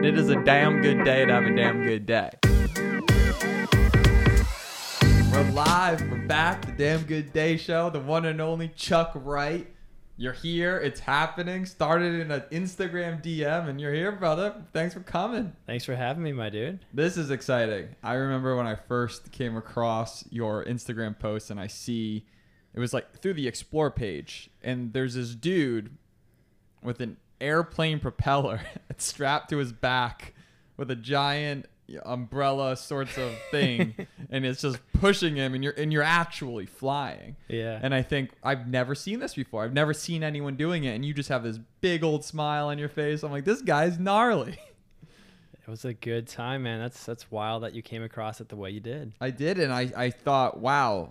It is a damn good day to have a damn good day. We're live. We're back. The Damn Good Day Show. The one and only Chuck Wright. You're here. It's happening. Started in an Instagram DM, and you're here, brother. Thanks for coming. Thanks for having me, my dude. This is exciting. I remember when I first came across your Instagram post, and I see it was like through the explore page, and there's this dude with an airplane propeller strapped to his back with a giant umbrella sorts of thing and it's just pushing him and you're and you're actually flying Yeah. and i think i've never seen this before i've never seen anyone doing it and you just have this big old smile on your face i'm like this guy's gnarly it was a good time, man. That's that's wild that you came across it the way you did. I did, and I, I thought, wow,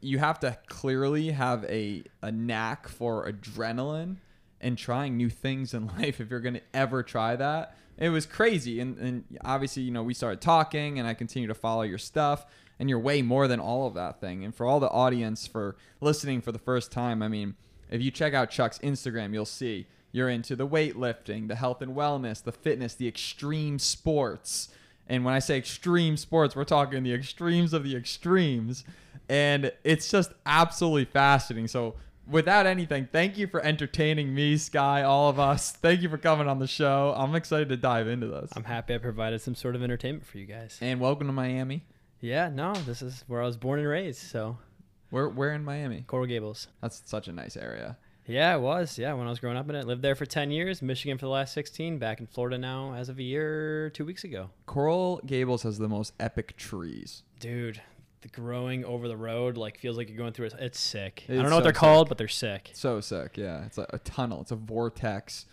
you have to clearly have a, a knack for adrenaline and trying new things in life if you're going to ever try that. It was crazy. And, and obviously, you know, we started talking, and I continue to follow your stuff, and you're way more than all of that thing. And for all the audience for listening for the first time, I mean, if you check out Chuck's Instagram, you'll see you're into the weightlifting, the health and wellness, the fitness, the extreme sports. And when I say extreme sports, we're talking the extremes of the extremes. And it's just absolutely fascinating. So, without anything, thank you for entertaining me, Sky, all of us. Thank you for coming on the show. I'm excited to dive into this. I'm happy I provided some sort of entertainment for you guys. And welcome to Miami. Yeah, no, this is where I was born and raised. So We're, we're in Miami. Coral Gables. That's such a nice area. Yeah, it was. Yeah, when I was growing up in it, lived there for 10 years. Michigan for the last 16. Back in Florida now, as of a year, two weeks ago. Coral Gables has the most epic trees. Dude, the growing over the road like feels like you're going through. A, it's sick. I don't know what they're called, but they're sick. So sick, yeah. It's like a tunnel. It's a vortex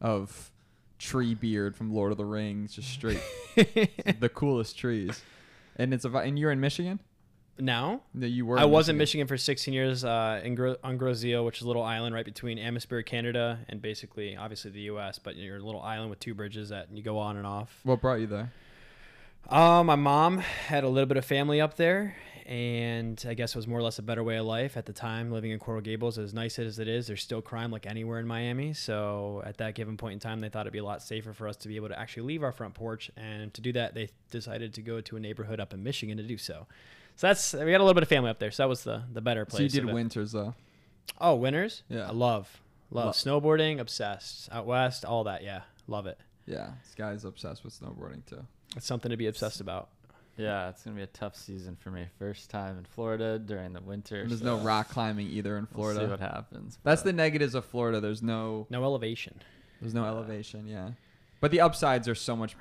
of tree beard from Lord of the Rings, just straight the coolest trees. And it's a and you're in Michigan. now, No, you were. I was in Michigan for 16 years uh, in Gro- on Grosse Ile, which is a little island right between Amherstburg, Canada, and basically, obviously, the U.S. But you're a little island with two bridges that you go on and off. What brought you there? Uh, my mom had a little bit of family up there, and I guess it was more or less a better way of life at the time. Living in Coral Gables, as nice as it is, there's still crime like anywhere in Miami. So at that given point in time, they thought it'd be a lot safer for us to be able to actually leave our front porch, and to do that, they decided to go to a neighborhood up in Michigan to do so. So that's we got a little bit of family up there, so that was the the better place. So you did winters though. Oh, winters? Yeah. I love. Love Lo- snowboarding, obsessed. Out west, all that, yeah. Love it. Yeah, this guy's obsessed with snowboarding too. It's something to be obsessed about. Yeah, it's gonna be a tough season for me. First time in Florida during the winter. And there's so no rock climbing either in we'll see Florida. what happens. That's the negatives of Florida. There's no No elevation. there's no elevation. Yeah, but the upsides are so much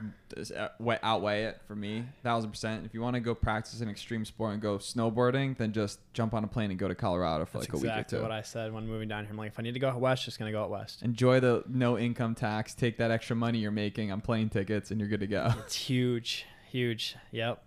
uh, outweigh it for me. Thousand percent. If you want to go practice an extreme sport and go snowboarding, then just jump on a plane and go to Colorado for That's like a week or exactly two. what I said when moving down here. I'm like, if I need to go out west, just gonna go out west. Enjoy the no income tax. Take that extra money you're making on plane tickets, and you're good to go. It's huge, huge. Yep,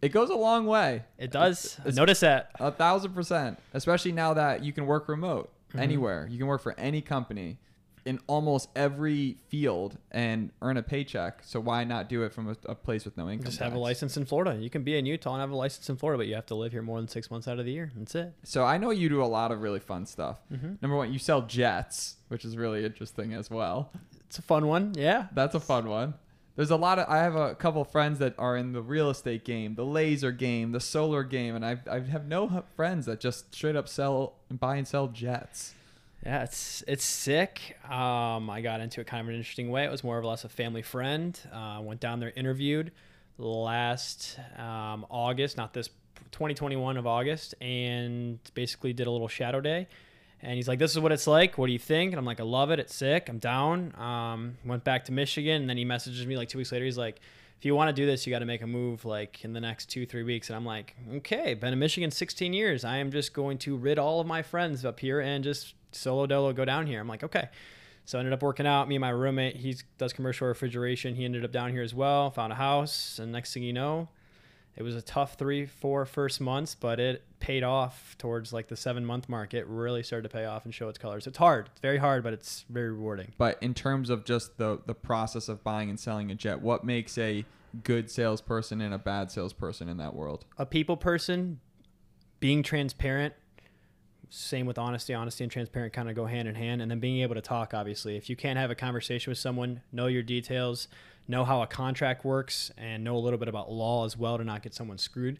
It goes a long way. it does. It's- Notice that. A thousand percent. Especially now that you can work remote Mhm. anywhere. You can work for any company in almost every field and earn a paycheck. So why not do it from a, a place with no income? Just have a license in Florida. You can be in Utah and have a license in Florida, but you have to live here more than six months out of the year. That's it. So I know you do a lot of really fun stuff. hmm Number one, you sell jets, which is really interesting as well. It's a fun one. Yeah. That's a fun one. There's a lot of I have a couple of friends that are in the real estate game, the laser game, the solar game, and I I have no friends that just straight up sell and buy and sell jets. Yeah, it's it's sick. Um, I got into it kind of an interesting way. It was more or less a family friend. Uh, went down there, interviewed last um, August, not this 2021 of August, and basically did a little shadow day. And he's like, "This is what it's like. What do you think?" And I'm like, "I love it. It's sick. I'm down." Um, went back to Michigan, and then he messages me like two weeks later. He's like, "If you want to do this, you got to make a move like in the next two three weeks." And I'm like, "Okay, been in Michigan 16 years. I am just going to rid all of my friends up here and just solo dolo go down here." I'm like, "Okay." So I ended up working out. Me and my roommate, he does commercial refrigeration. He ended up down here as well. Found a house, and next thing you know, it was a tough three, four first months, but it paid off towards like the seven month mark. It really started to pay off and show its colors. It's hard. It's very hard, but it's very rewarding. But in terms of just the the process of buying and selling a jet, what makes a good salesperson and a bad salesperson in that world? A people person, being transparent, same with honesty. Honesty and transparent kind of go hand in hand. And then being able to talk, obviously. If you can't have a conversation with someone, know your details, know how a contract works, and know a little bit about law as well to not get someone screwed.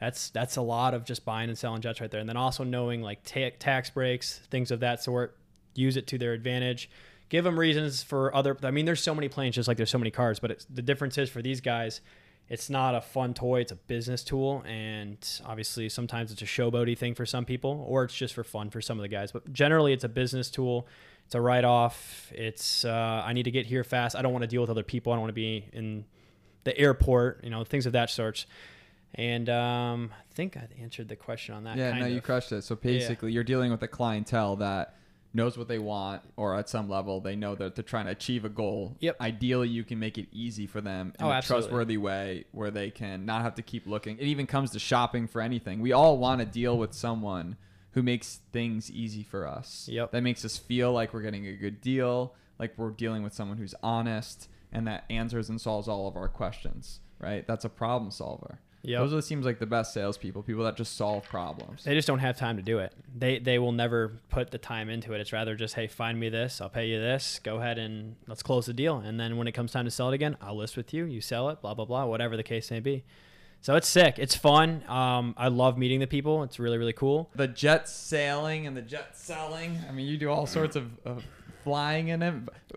That's that's a lot of just buying and selling jets right there. And then also knowing like ta- tax breaks, things of that sort. Use it to their advantage. Give them reasons for other. I mean, there's so many planes, just like there's so many cars. But the difference is for these guys, it's not a fun toy it's a business tool and obviously sometimes it's a showboaty thing for some people or it's just for fun for some of the guys but generally it's a business tool. It's a write-off. It's uh, i need to get here fast. I don't want to deal with other people. I don't want to be in the airport you know things of that sort and um, i think i answered the question on that yeah, no, you crushed it. So basically, you're dealing with a clientele that knows what they want, or at some level, they know that they're trying to achieve a goal. Yep. Ideally, you can make it easy for them in Oh, a absolutely. trustworthy way where they can not have to keep looking. It even comes to shopping for anything. We all want to deal with someone who makes things easy for us. Yep. That makes us feel like we're getting a good deal, like we're dealing with someone who's honest and that answers and solves all of our questions. Right? That's a problem solver. Yep. Those are seems like the best salespeople, people that just solve problems. They just don't have time to do it. They they will never put the time into it. It's rather just, hey, find me this, I'll pay you this, go ahead and let's close the deal. And then when it comes time to sell it again, I'll list with you, you sell it, blah blah blah, whatever the case may be. So it's sick. It's fun. Um, I love meeting the people. It's really really cool. the jet sailing and the jet selling. I mean, you do all sorts of, of flying in it,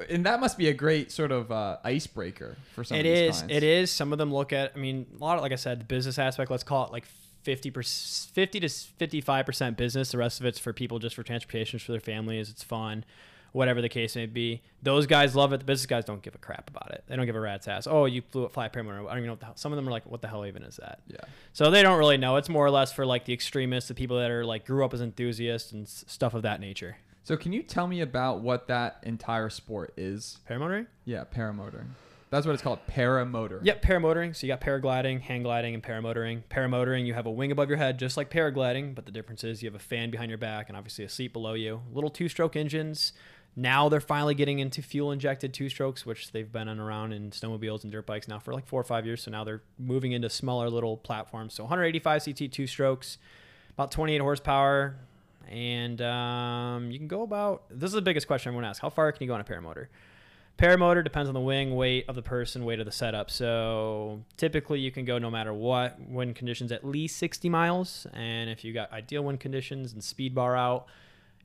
and that must be a great sort of uh, icebreaker for some It is. clients. It is. Some of them look at. I mean, a lot of like I said, the business aspect. Let's call it like fifty percent, fifty to fifty-five percent business. The rest of it's for people just for transportation for their families. It's fun, whatever the case may be. Those guys love it. The business guys don't give a crap about it. They don't give a rat's ass. Oh, you flew at fly paramotor. I don't even know what the hell. Some of them are like, what the hell even is that? Yeah. So they don't really know. It's more or less for like the extremists, the people that are like grew up as enthusiasts and stuff of that nature. So can you tell me about what that entire sport is? Paramotoring? Yeah, paramotoring. That's what it's called, paramotoring. Yep, paramotoring. So you got paragliding, hang gliding, and paramotoring. Paramotoring, you have a wing above your head, just like paragliding, but the difference is you have a fan behind your back and obviously a seat below you. Little two-stroke engines. Now they're finally getting into fuel-injected two-strokes, which they've been on around in snowmobiles and dirt bikes now for like four or five years. So now they're moving into smaller little platforms. So 185 cc two-strokes, about 28 horsepower, and um, you can go about. This is the biggest question everyone asks: How far can you go on a paramotor? Paramotor depends on the wing, weight of the person, weight of the setup. So typically you can go no matter what wind conditions at least 60 miles. And if you got ideal wind conditions and speed bar out,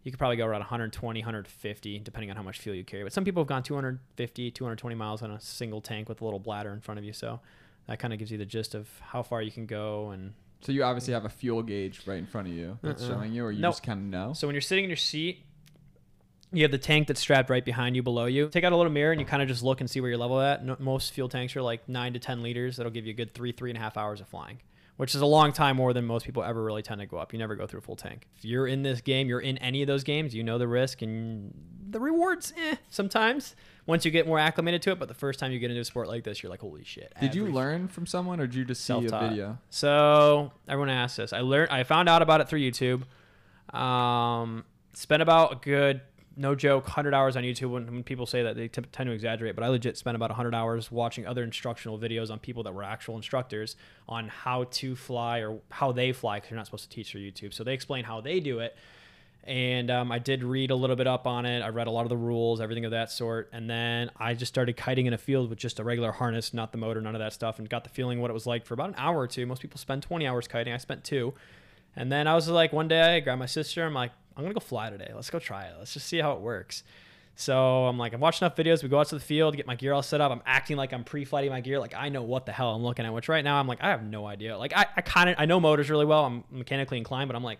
you could probably go around 120, 150, depending on how much fuel you carry. But some people have gone 250, 220 miles on a single tank with a little bladder in front of you. So that kind of gives you the gist of how far you can go. And So you obviously have a fuel gauge right in front of you that's Uh-uh. showing you, or you Nope. just kind of know. So when you're sitting in your seat, you have the tank that's strapped right behind you below you. Take out a little mirror and you kind of just look and see where your level at. No, most fuel tanks are like nine to ten liters. That'll give you a good three, three and a half hours of flying, which is a long time more than most people ever really tend to go up. You never go through a full tank. If you're in this game, you're in any of those games, you know the risk and the rewards. Eh, sometimes once you get more acclimated to it, but the first time you get into a sport like this, you're like, holy shit. Did you learn from someone, or did you just see a video? So everyone asks this. I learned. I found out about it through YouTube. Um, spent about a good, no joke, hundred hours on YouTube. When, when people say that, they t- tend to exaggerate, but I legit spent about hundred hours watching other instructional videos on people that were actual instructors on how to fly or how they fly because you're not supposed to teach through YouTube. So they explain how they do it. And um, I did read a little bit up on it. I read a lot of the rules, everything of that sort. And then I just started kiting in a field with just a regular harness, not the motor, none of that stuff, and got the feeling what it was like for about an hour or two. Most people spend 20 hours kiting. I spent two. And then I was like, one day I grabbed my sister. I'm like, I'm to go fly today. Let's go try it. Let's just see how it works. So I'm like, I've watched enough videos. We go out to the field, get my gear all set up. I'm acting like I'm pre-flighting my gear. Like I know what the hell I'm looking at, which right now I'm like, I have no idea. Like I, I kind of, I know motors really well. I'm mechanically inclined, but I'm like,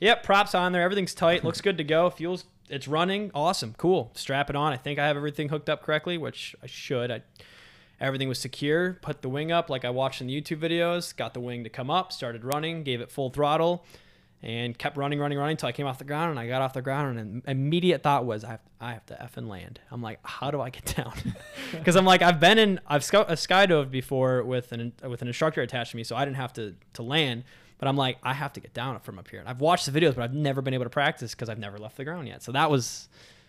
Yep, props on there. Everything's tight. Looks good to go. Fuels, it's running. Awesome. Cool. Strap it on. I think I have everything hooked up correctly, which I should. I, everything was secure. Put the wing up like I watched in the YouTube videos. Got the wing to come up. Started running. Gave it full throttle, and kept running, running, running until I came off the ground. And I got off the ground, and an immediate thought was, I have, I have to effing land. I'm like, how do I get down? Because I'm like, I've been in, I've sky, uh, skydove before with an with an instructor attached to me, so I didn't have to to land. But I'm like, I have to get down from up here. And I've watched the videos, but I've never been able to practice because I've never left the ground yet. So that was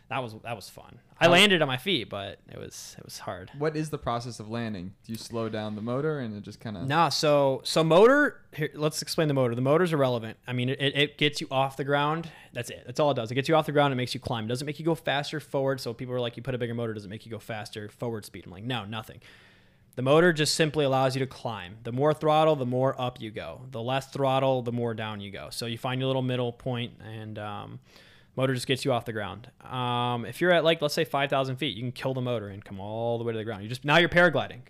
that was that was fun. I landed on my feet, but it was it was hard. What is the process of landing? Do you slow down the motor and it just kind of? Nah, so so motor. Here, let's explain the motor. The motor's irrelevant. I mean, it, it gets you off the ground. That's it. That's all it does. It gets you off the ground. It makes you climb. It doesn't make you go faster forward. So people are like, you put a bigger motor, does it make you go faster forward speed? I'm like, no, nothing. The motor just simply allows you to climb. The more throttle, the more up you go. The less throttle, the more down you go. So you find your little middle point, and um, motor just gets you off the ground. Um, if you're at like let's say 5,000 feet, you can kill the motor and come all the way to the ground. You just now you're paragliding.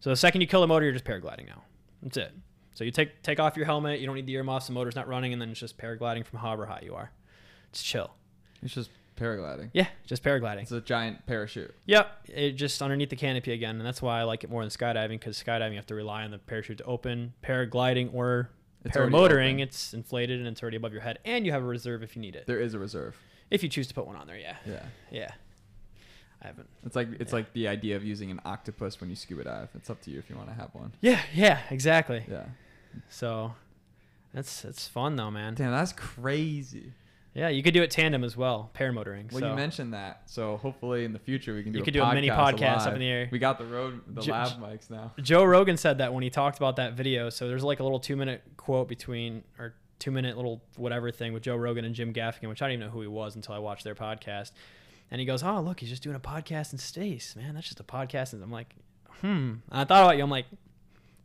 So the second you kill the motor, you're just paragliding now. That's it. So you take take off your helmet. You don't need the earmuffs. The motor's not running, and then it's just paragliding from however high you are. It's chill. It's just paragliding. Yeah, just paragliding. It's a giant parachute. Yep, it just underneath the canopy again, and that's why I like it more than skydiving because skydiving you have to rely on the parachute to open. Paragliding or It's paramotoring, it's inflated and it's already above your head, and you have a reserve if you need it. There is a reserve. If you choose to put one on there, yeah, Yeah. yeah. I haven't. It's like it's Yeah. like the idea of using an octopus when you scuba dive. It's up to you if you want to have one. Yeah, yeah, exactly. Yeah. So that's that's fun though, man. Damn, that's crazy. Yeah, you could do it tandem as well, paramotoring. Well, so. you mentioned that, so hopefully in the future we can do. You a could do a mini podcast up in the air. We got the Rode, the J- lab mics now. Joe Rogan said that when he talked about that video. So there's like a little two minute quote between or two minute little whatever thing with Joe Rogan and Jim Gaffigan, which I didn't even know who he was until I watched their podcast. And he goes, "Oh, look, he's just doing a podcast in space, man. That's just a podcast." And I'm like, "Hmm." And I thought about you. I'm like,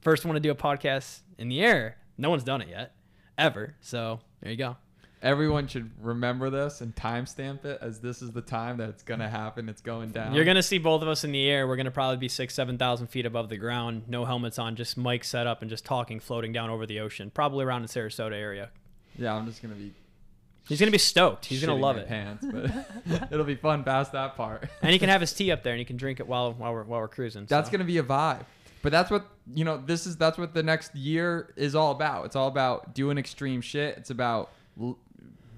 first one to do a podcast in the air. No one's done it yet, ever. So there you go. Everyone should remember this and timestamp it as this is the time that it's gonna happen. It's going down. You're gonna see both of us in the air. We're gonna probably be six, seven thousand feet above the ground, no helmets on, just mic set up and just talking, floating down over the ocean, probably around the Sarasota area. Yeah, I'm just gonna be. He's gonna be stoked. He's gonna love it, Pants, but it'll be fun past that part. and he can have his tea up there, and he can drink it while while we're while we're cruising. That's so. gonna be a vibe. But that's what you know. This is that's what the next year is all about. It's all about doing extreme shit. It's about l-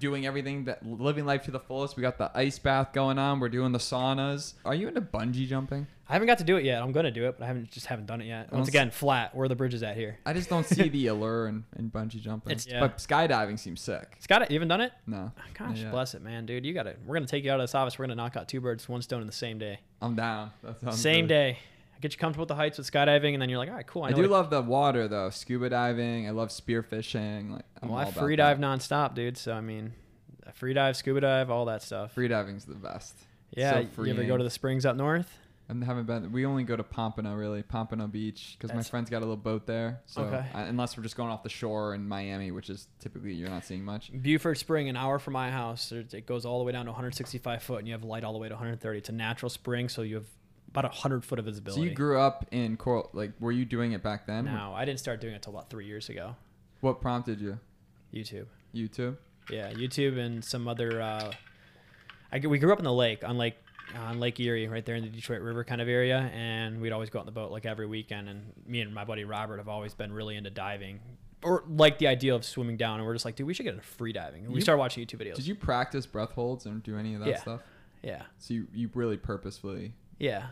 doing everything that living life to the fullest. We got the ice bath going on. We're doing the saunas. Are you into bungee jumping? I haven't got to do it yet. I'm gonna do it, but I haven't just haven't done it yet. Once again, flat. Where the bridge is at here. I just don't see the allure in, in bungee jumping. It's- yeah. But skydiving seems sick. It's. You haven't done it? No, ah, Gosh, Yeah. bless it, man, dude. You got it. We're gonna take you out of this office. We're gonna knock out two birds, one stone in the same day. I'm down. Same good. day. Get you comfortable with the heights with skydiving, and then you're like, all right, cool. I, I do love the water though. Scuba diving. I love spearfishing. Like I'm Well, I free that. dive nonstop, dude. So I mean, I free dive, scuba dive, all that stuff. Free diving's the best. yeah, so you ever go to the springs up north? I haven't been. We only go to Pompano, really, Pompano Beach, because my friend's got a little boat there. So Okay. I- unless we're just going off the shore in Miami, which is typically you're not seeing much. Buford Spring, an hour from my house. It goes all the way down to 165 foot, and you have light all the way to 130. It's a natural spring, so you have about a 100 foot of visibility. So you grew up in Coral. Like, were you doing it back then? No, I didn't start doing it until about three years ago. What prompted you? YouTube. YouTube. Yeah, YouTube and some other. Uh, I we grew up in the lake on Lake on Lake Erie, right there in the Detroit River kind of area, and we'd always go out on the boat like every weekend. And me and my buddy Robert have always been really into diving, or like the idea of swimming down. And we're just like, dude, we should get into free diving. And we started watching YouTube videos. Did you practice breath holds and do any of that Yeah. stuff? yeah, So you, you really purposefully. Yeah.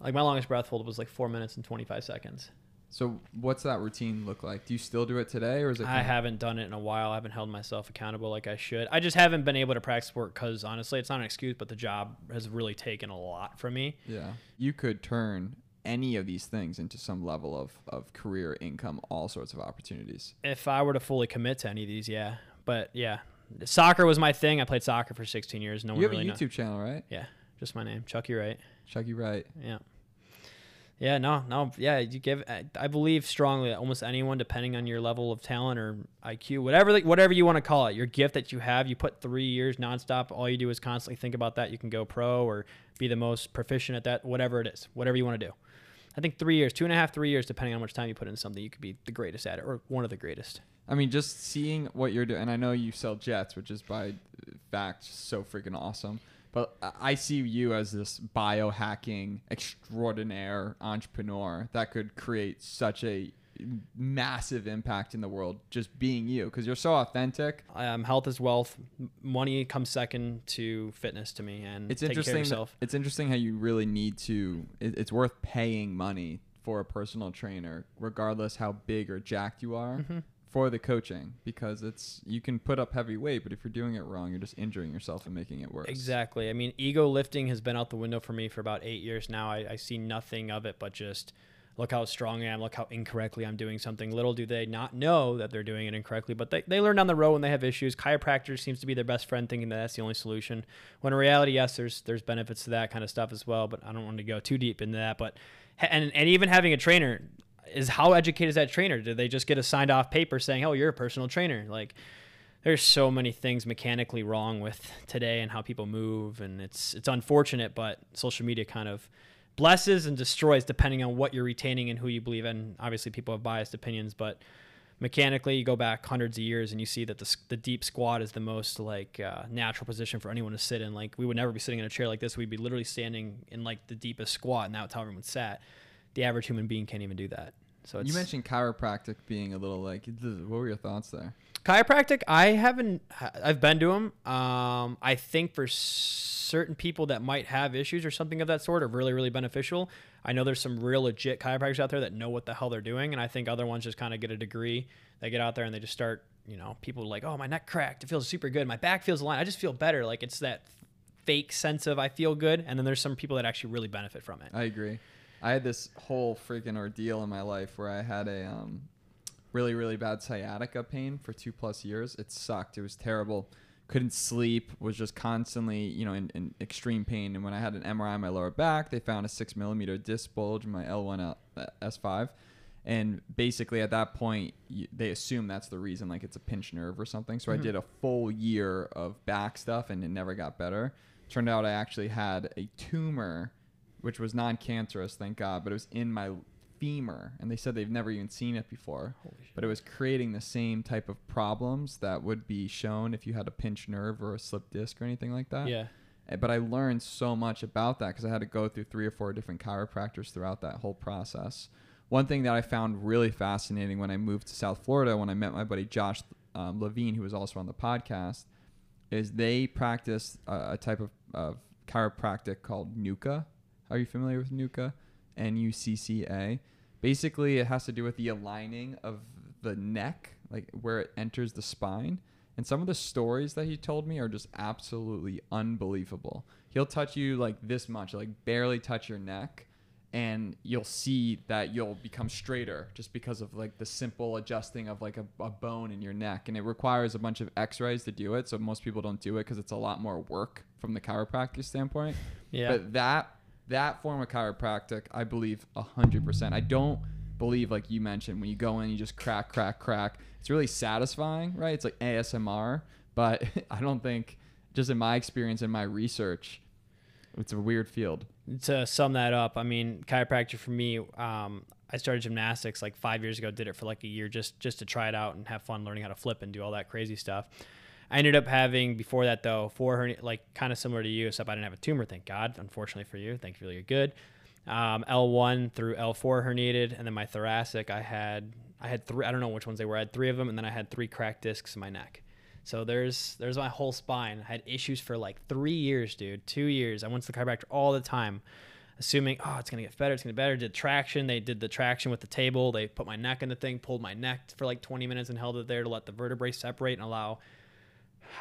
Like my longest breath hold was like four minutes and 25 seconds. So what's that routine look like? Do you still do it today, or is it? I haven't done it in a while. I haven't held myself accountable like I should. I just haven't been able to practice work because honestly, it's not an excuse, but the job has really taken a lot from me. Yeah. You could turn any of these things into some level of, of career income, all sorts of opportunities. If I were to fully commit to any of these, yeah. But yeah, soccer was my thing. I played soccer for 16 years. No you one have really a knows. YouTube channel, right? Yeah, just my name, Chucky Wright. Chucky Wright. Yeah. Yeah, no, no, yeah. You give. I, believe strongly that almost anyone, depending on your level of talent or IQ, whatever, whatever you want to call it, your gift that you have, you put three years nonstop. All you do is constantly think about that. You can go pro or be the most proficient at that, whatever it is, whatever you want to do. I think three years, two and a half, three years, depending on how much time you put into something, you could be the greatest at it or one of the greatest. I mean, just seeing what you're doing, and I know you sell jets, which is by fact so freaking awesome. But I- see you as this biohacking extraordinaire entrepreneur that could create such a massive impact in the world just being you because you're so authentic. Um, health is wealth. Money comes second to fitness to me, and It's interesting. Care of that- yourself. it's interesting how you really need to. It, it's worth paying money for a personal trainer, regardless how big or jacked you are, Mhm. For the coaching because it's you can put up heavy weight, but if you're doing it wrong, you're just injuring yourself and making it worse. Exactly. I mean, ego lifting has been out the window for me for about eight years now. I, I see nothing of it but just look how strong I am, look how incorrectly I'm doing something. Little do they not know that they're doing it incorrectly, but they, they learn down the road when they have issues. Chiropractor seems to be their best friend, thinking that that's the only solution. When in reality, yes, there's there's benefits to that kind of stuff as well, but I don't want to go too deep into that. But and and even having a trainer is how educated is that trainer? Did they just get a signed off paper saying, "Oh, you're a personal trainer"? Like there's so many things mechanically wrong with today and how people move and it's it's unfortunate but social media kind of blesses and destroys depending on what you're retaining and who you believe in. Obviously, people have biased opinions, but mechanically, you go back hundreds of years and you see that the, the deep squat is the most like uh, natural position for anyone to sit in. Like we would never be sitting in a chair like this. We'd be literally standing in like the deepest squat, and that's how everyone sat. The average human being can't even do that. So you mentioned chiropractic being a little like. What were your thoughts there? Chiropractic, I haven't. I've been to them. Um, I think for certain people that might have issues or something of that sort are really, really beneficial. I know there's some real legit chiropractors out there that know what the hell they're doing, and I think other ones just kind of get a degree. They get out there and they just start. You know, people like, oh, my neck cracked. It feels super good. My back feels aligned. I just feel better. Like it's that fake sense of I feel good. And then there's some people that actually really benefit from it. I agree. I had this whole freaking ordeal in my life where I had a um, really, really bad sciatica pain for two plus years. It sucked. It was terrible. Couldn't sleep. Was just constantly, you know, in, in extreme pain. And when I had an MRI on my lower back, they found a six millimeter disc bulge in my L1 L- S5. And basically, at that point, you, they assume that's the reason, like it's a pinched nerve or something. So mm-hmm. I did a full year of back stuff, and it never got better. Turned out I actually had a tumor which was non-cancerous, thank God, but it was in my femur, and they said they've never even seen it before. But it was creating the same type of problems that would be shown if you had a pinched nerve or a slip disc or anything like that. Yeah. Eh, but I learned so much about that because I had to go through three or four different chiropractors throughout that whole process. One thing that I found really fascinating when I moved to South Florida, when I met my buddy Josh um, Levine, who was also on the podcast, is they practice a, a type of, of chiropractic called NUCCA, are you familiar with NUCCA? N U C C A. Basically, it has to do with the aligning of the neck, like where it enters the spine. And some of the stories that he told me are just absolutely unbelievable. He'll touch you like this much, like barely touch your neck, and you'll see that you'll become straighter just because of like the simple adjusting of like a, a bone in your neck. And it requires a bunch of x rays to do it. So most people don't do it because it's a lot more work from the chiropractic standpoint. Yeah. But that that form of chiropractic, I believe 100%. I don't believe, like you mentioned, when you go in, you just crack, crack, crack. It's really satisfying, right? It's like ASMR, but I don't think, just in my experience and my research, it's a weird field. To sum that up, I mean, chiropractic for me, um, I started gymnastics like five years ago. Did it for like a year just just to try it out and have fun learning how to flip and do all that crazy stuff. I ended up having before that though four hernia, like kind of similar to you, except I didn't have a tumor. Thank God. Unfortunately for you, thankfully you're good. Um, L1 through L4 herniated, and then my thoracic, I had I had three. I don't know which ones they were. I had three of them, and then I had three cracked discs in my neck. So there's there's my whole spine. I had issues for like three years, dude. Two years. I went to the chiropractor all the time, assuming oh it's gonna get better, it's gonna get better. Did traction. They did the traction with the table. They put my neck in the thing, pulled my neck for like 20 minutes, and held it there to let the vertebrae separate and allow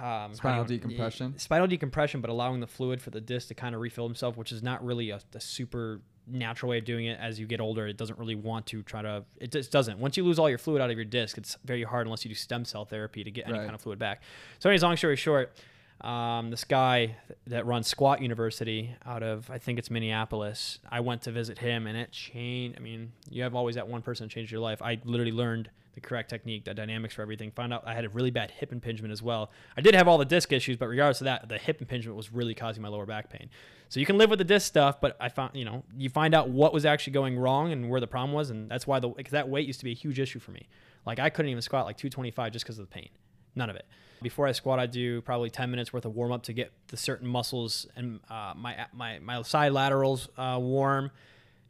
um, spinal decompression. Spinal decompression, but allowing the fluid for the disc to kind of refill himself, which is not really a, a, super natural way of doing it. As you get older, it doesn't really want to try to. It just doesn't. Once you lose all your fluid out of your disc, it's very hard unless you do stem cell therapy to get any right. kind of fluid back. So, anyways, long story short. Um, this guy that runs Squat University out of I think it's Minneapolis. I went to visit him, and it changed. I mean, you have always that one person change your life. I literally learned the correct technique, the dynamics for everything. Found out I had a really bad hip impingement as well. I did have all the disc issues, but regardless of that, the hip impingement was really causing my lower back pain. So you can live with the disc stuff, but I found, you know, you find out what was actually going wrong and where the problem was, and that's why the because that weight used to be a huge issue for me. Like I couldn't even squat like 225 just because of the pain. None of it. Before I squat, I do probably 10 minutes worth of warm up to get the certain muscles and uh, my my my side laterals uh, warm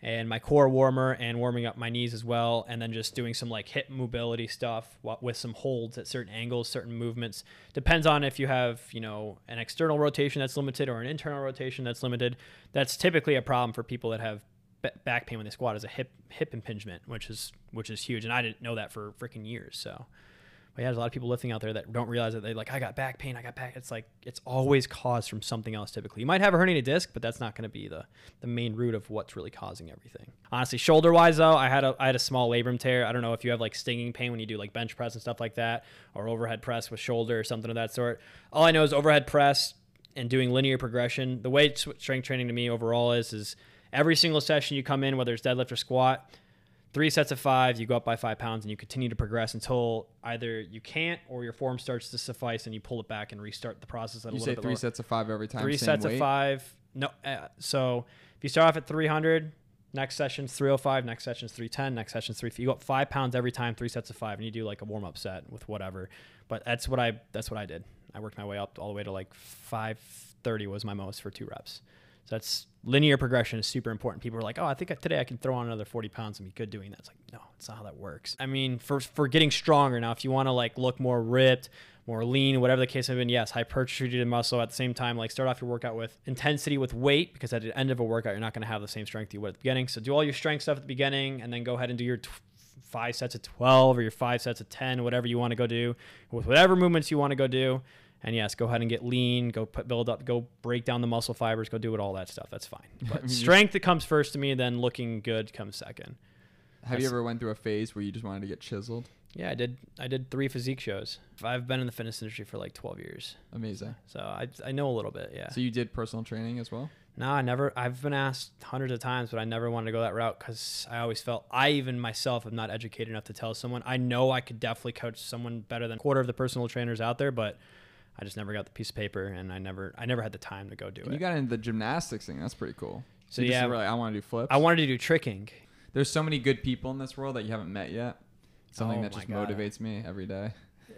and my core warmer and warming up my knees as well. And then just doing some like hip mobility stuff with some holds at certain angles certain movements. Depends on if you have you know an external rotation that's limited or an internal rotation that's limited. That's typically a problem for people that have back pain when they squat is a hip hip impingement which is which is huge. And i didn't know that for freaking years so But yeah, there's a lot of people lifting out there that don't realize that they like, I got back pain, I got back. It's like it's always caused from something else. Typically, you might have a herniated disc, but that's not going to be the the main root of what's really causing everything. Honestly, shoulder wise though, I had a I had a small labrum tear. I don't know if you have like stinging pain when you do like bench press and stuff like that, or overhead press with shoulder or something of that sort. All I know is overhead press and doing linear progression. The way strength training to me overall is is every single session you come in, whether it's deadlift or squat three sets of five, you go up by five pounds, and you continue to progress until either you can't or your form starts to suffice, and you pull it back and restart the process. At You a say little bit three lower. sets of five every time. Three sets weight? of five. No, uh, so if you start off at 300, next session's 305, next session's 310, next session's three. You go up five pounds every time, three sets of five, and you do like a warm up set with whatever. But that's what I that's what I did. I worked my way up all the way to like 530 was my most for two reps. So that's linear progression is super important. People are like, oh, I think today I can throw on another 40 pounds and be good doing that. It's like, no, it's not how that works. I mean, for, for getting stronger now, if you want to like look more ripped, more lean, whatever the case may be, yes, hypertrophy to muscle at the same time, like start off your workout with intensity with weight because at the end of a workout, you're not going to have the same strength you would at the beginning. So do all your strength stuff at the beginning and then go ahead and do your t- five sets of 12 or your five sets of 10, whatever you want to go do with whatever movements you want to go do. And yes, go ahead and get lean, go put, build up, go break down the muscle fibers, go do it, all that stuff. That's fine. But mean, strength that comes first to me, then looking good comes second. Have you ever went through a phase where you just wanted to get chiseled? Yeah, I did. I did three physique shows. I've been in the fitness industry for like 12 years, Amazing. so I, I know a little bit. Yeah. So you did personal training as well? No, I never. I've been asked hundreds of times, but I never wanted to go that route because I always felt I even myself am not educated enough to tell someone. I know I could definitely coach someone better than a quarter of the personal trainers out there, but I just never got the piece of paper, and I never, I never had the time to go do And it. you got into the gymnastics thing. That's pretty cool. So you just yeah, like, I want to do flips. I wanted to do tricking. There's so many good people in this world that you haven't met yet. Something Oh that just God. motivates me every day.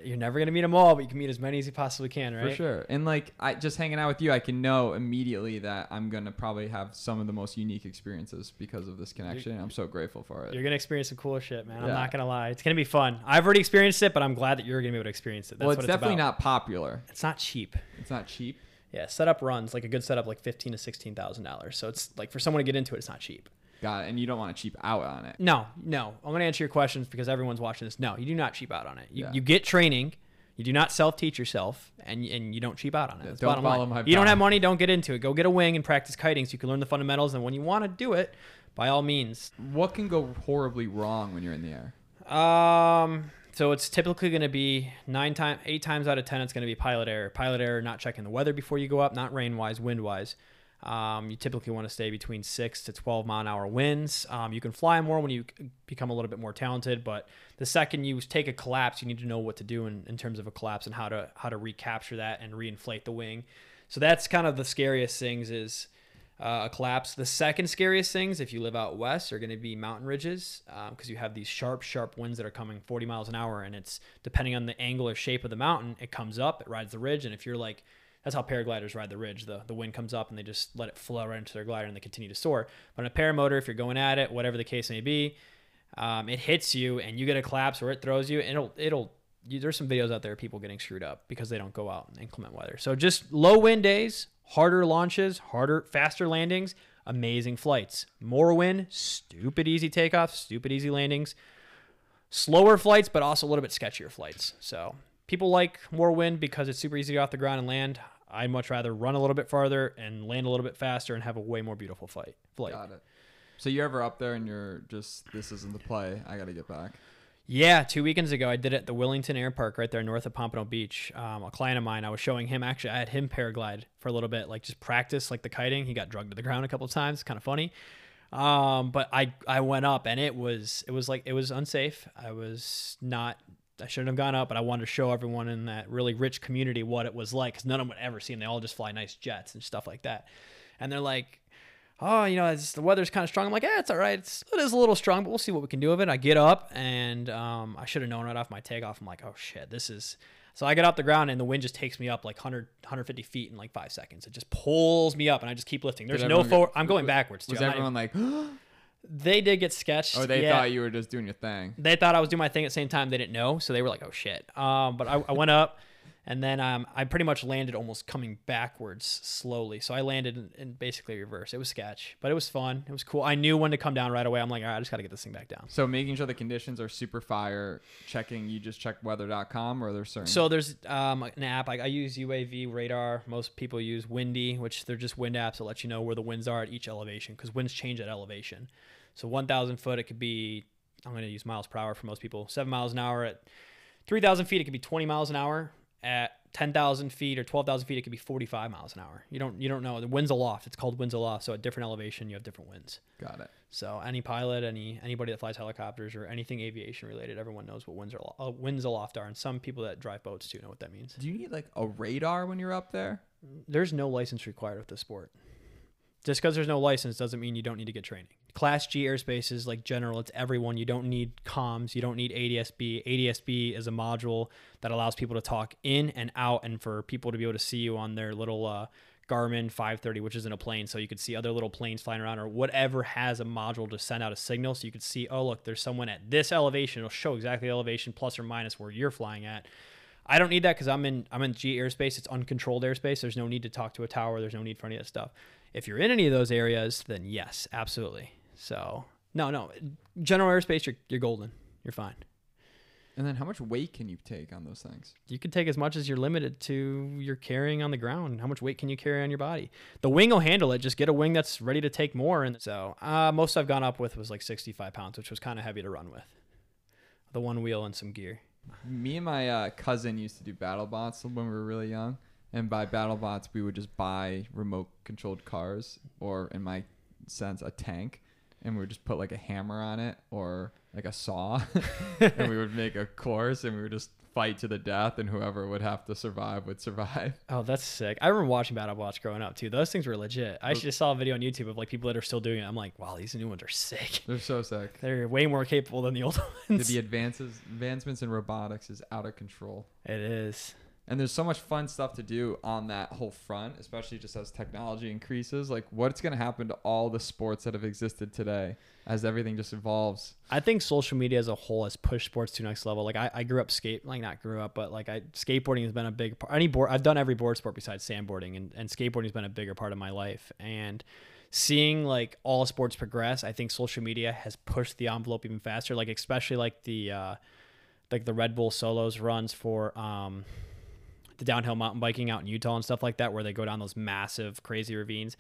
You're never gonna meet them all, but you can meet as many as you possibly can, right? For sure. And like I just hanging out with you, I can know immediately that I'm gonna probably have some of the most unique experiences because of this connection. and I'm so grateful for it. You're gonna experience some cool shit, man. I'm not gonna lie. It's gonna be fun. I've already experienced it, but I'm glad that you're gonna be able to experience it. That's well, it's what definitely about. not popular. It's not cheap. It's not cheap. Yeah, setup runs like a good setup, like fifteen to sixteen thousand dollars. So it's like for someone to get into it, it's not cheap. Got it. And you don't want to cheap out on it. No, no. I'm gonna answer your questions because everyone's watching this. No, you do not cheap out on it. You, Yeah. you get training. You do not self teach yourself, and and you don't cheap out on it. That's don't follow line. my You don't have money, don't get into it. Go get a wing and practice kiting so you can learn the fundamentals. And when you want to do it, by all means, What can go horribly wrong when you're in the air? Um, so it's typically going to be nine times, eight times out of ten, it's going to be pilot error. Pilot error, not checking the weather before you go up, not rain wise, wind wise. Um, you typically want to stay between six to 12 mile an hour winds. Um, you can fly more when you become a little bit more talented, but the second you take a collapse, you need to know what to do in, in terms of a collapse and how to how to recapture that and reinflate the wing. So that's kind of the scariest things is uh, a collapse. The second scariest things, if you live out west, are going to be mountain ridges because you have these sharp, sharp winds that are coming 40 miles an hour, and it's depending on the angle or shape of the mountain, it comes up, it rides the ridge, and if you're like that's how paragliders ride the ridge. The, the wind comes up and they just let it flow right into their glider and they continue to soar. But on a paramotor, if you're going at it, whatever the case may be, um, it hits you and you get a collapse or it throws you, and it'll it'll. You, there's some videos out there of people getting screwed up because they don't go out in inclement weather. So just low wind days, harder launches, harder, faster landings, amazing flights. More wind, stupid easy takeoffs, stupid easy landings. Slower flights, but also a little bit sketchier flights. So people like more wind because it's super easy to get off the ground and land. I'd much rather run a little bit farther and land a little bit faster and have a way more beautiful flight. Flight. Got it. So you're ever up there and you're just this isn't the play. I got to get back. Yeah, two weekends ago, I did it at the Wellington Air Park right there north of Pompano Beach. Um, a client of mine, I was showing him actually, I had him paraglide for a little bit, like just practice like the kiting. He got drugged to the ground a couple of times, kind of funny. Um, but I I went up and it was it was like it was unsafe. I was not I shouldn't have gone up, but I wanted to show everyone in that really rich community what it was like because none of them would ever see them. They all just fly nice jets and stuff like that. And they're like, oh, you know, it's, the weather's kind of strong. I'm like, yeah, it's all right. It's, it is a little strong, but we'll see what we can do with it. I get up and um, I should have known right off my takeoff. I'm like, oh shit, this is. So I get off the ground and the wind just takes me up like 100, 150 feet in like five seconds. It just pulls me up and I just keep lifting. There's no forward. I'm going backwards. Was. I'm everyone like, they did get sketched. or they yeah. thought you were just doing your thing? They thought I was doing my thing at the same time. They didn't know, so they were like, "Oh shit!" Um, but I, I went up, And then um, I pretty much landed almost coming backwards slowly. So I landed in, in basically reverse. It was sketch, but it was fun. It was cool. I knew when to come down right away. I'm like, all right, I just got to get this thing back down. So making sure the conditions are super fire, checking you just check weather.com or there's certain So there's um, an app. I, I use UAV radar. Most people use Windy, which they're just wind apps that let you know where the winds are at each elevation because winds change at elevation. So 1,000 foot, it could be, I'm going to use miles per hour for most people, seven miles an hour. At 3,000 feet, it could be 20 miles an hour. At 10,000 feet or 12,000 feet, it could be 45 miles an hour. You don't you don't know. The winds aloft. It's called winds aloft. So at different elevation, you have different winds. got it. So any pilot, any anybody that flies helicopters or anything aviation related, everyone knows what winds are uh, winds aloft are, and some people that drive boats too know what that means. Do you need like a radar when you're up there? There's no license required with the sport. Just because there's no license doesn't mean you don't need to get training. Class G airspace is like general. It's everyone. You don't need comms. You don't need ADSB. ADSB is a module that allows people to talk in and out, and for people to be able to see you on their little uh, Garmin 530, which isn't a plane, so you could see other little planes flying around, or whatever has a module to send out a signal, so you could see, oh look, there's someone at this elevation. It'll show exactly the elevation plus or minus where you're flying at. I don't need that because I'm in I'm in G airspace. It's uncontrolled airspace. There's no need to talk to a tower. There's no need for any of that stuff. If you're in any of those areas, then yes, absolutely. So no, no, general airspace, you're you're golden. You're fine. And then how much weight can you take on those things? You can take as much as you're limited to you're carrying on the ground. How much weight can you carry on your body? The wing will handle it. Just get a wing that's ready to take more. And so uh, most I've gone up with was like 65 pounds, which was kind of heavy to run with. The one wheel and some gear. Me and my uh, cousin used to do battle bots when we were really young. And by battle bots, we would just buy remote controlled cars, or in my sense, a tank, and we would just put like a hammer on it or like a saw, and we would make a course, and we would just fight to the death, and whoever would have to survive would survive. Oh, that's sick. I remember watching Battle Bots growing up too. Those things were legit. I actually just saw a video on YouTube of like people that are still doing it. I'm like, wow, these new ones are sick. They're so sick. They're way more capable than the old ones. The advances, advancements in robotics is out of control. It is. And there's so much fun stuff to do on that whole front, especially just as technology increases. Like, what's going to happen to all the sports that have existed today as everything just evolves? I think social media as a whole has pushed sports to next level. Like I, I grew up skate, like not grew up, but like I skateboarding has been a big part. Any board, I've done every board sport besides sandboarding, and and skateboarding has been a bigger part of my life. And seeing like all sports progress, I think social media has pushed the envelope even faster. Like especially like the uh, like the Red Bull solos runs for um, the downhill mountain biking out in Utah and stuff like that, where they go down those massive, crazy ravines.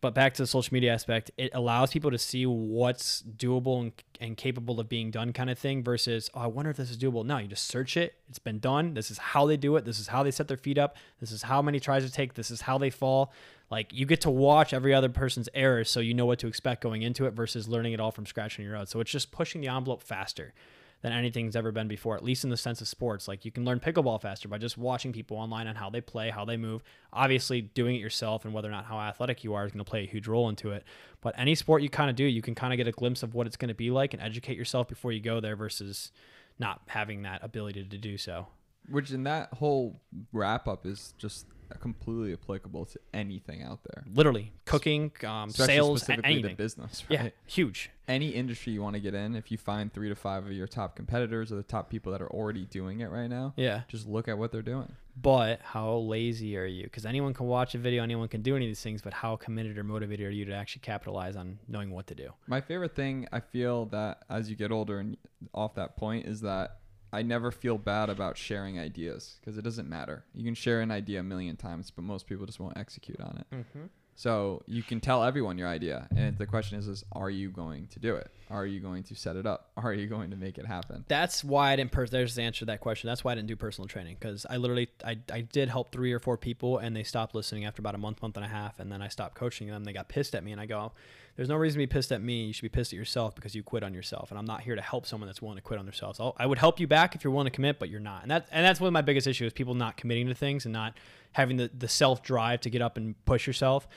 But back to the social media aspect, it allows people to see what's doable and, and capable of being done, kind of thing, versus, oh, I wonder if this is doable. No, you just search it. It's been done. This is how they do it. This is how they set their feet up. This is how many tries to take. This is how they fall. Like you get to watch every other person's errors so you know what to expect going into it versus learning it all from scratch on your own. So it's just pushing the envelope faster than anything's ever been before, at least in the sense of sports. Like you can learn pickleball faster by just watching people online on how they play, how they move. Obviously, doing it yourself and whether or not how athletic you are is going to play a huge role into it. But any sport you kind of do, you can kind of get a glimpse of what it's going to be like and educate yourself before you go there versus not having that ability to do so. Which in that whole wrap up is just completely applicable to anything out there. Literally, cooking, um, Especially sales, specifically anything. the business, right? Yeah, huge. Any industry you want to get in, if you find three to five of your top competitors or the top people that are already doing it right now, Yeah. just look at what they're doing. But how lazy are you? Because anyone can watch a video, anyone can do any of these things, but how committed or motivated are you to actually capitalize on knowing what to do? My favorite thing I feel that as you get older and off that point is that I never feel bad about sharing ideas because it doesn't matter. You can share an idea a million times, but most people just won't execute on it. Mm-hmm. So you can tell everyone your idea, and the question is: is Are you going to do it? Are you going to set it up? Are you going to make it happen? That's why I didn't. Per- there's the answer to that question. That's why I didn't do personal training because I literally I, I did help three or four people and they stopped listening after about a month, month and a half, and then I stopped coaching them. They got pissed at me, and I go, "There's no reason to be pissed at me. You should be pissed at yourself because you quit on yourself, and I'm not here to help someone that's willing to quit on themselves. I'll, I would help you back if you're willing to commit, but you're not. And that and that's one of my biggest issues: people not committing to things and not having the the self drive to get up and push yourself.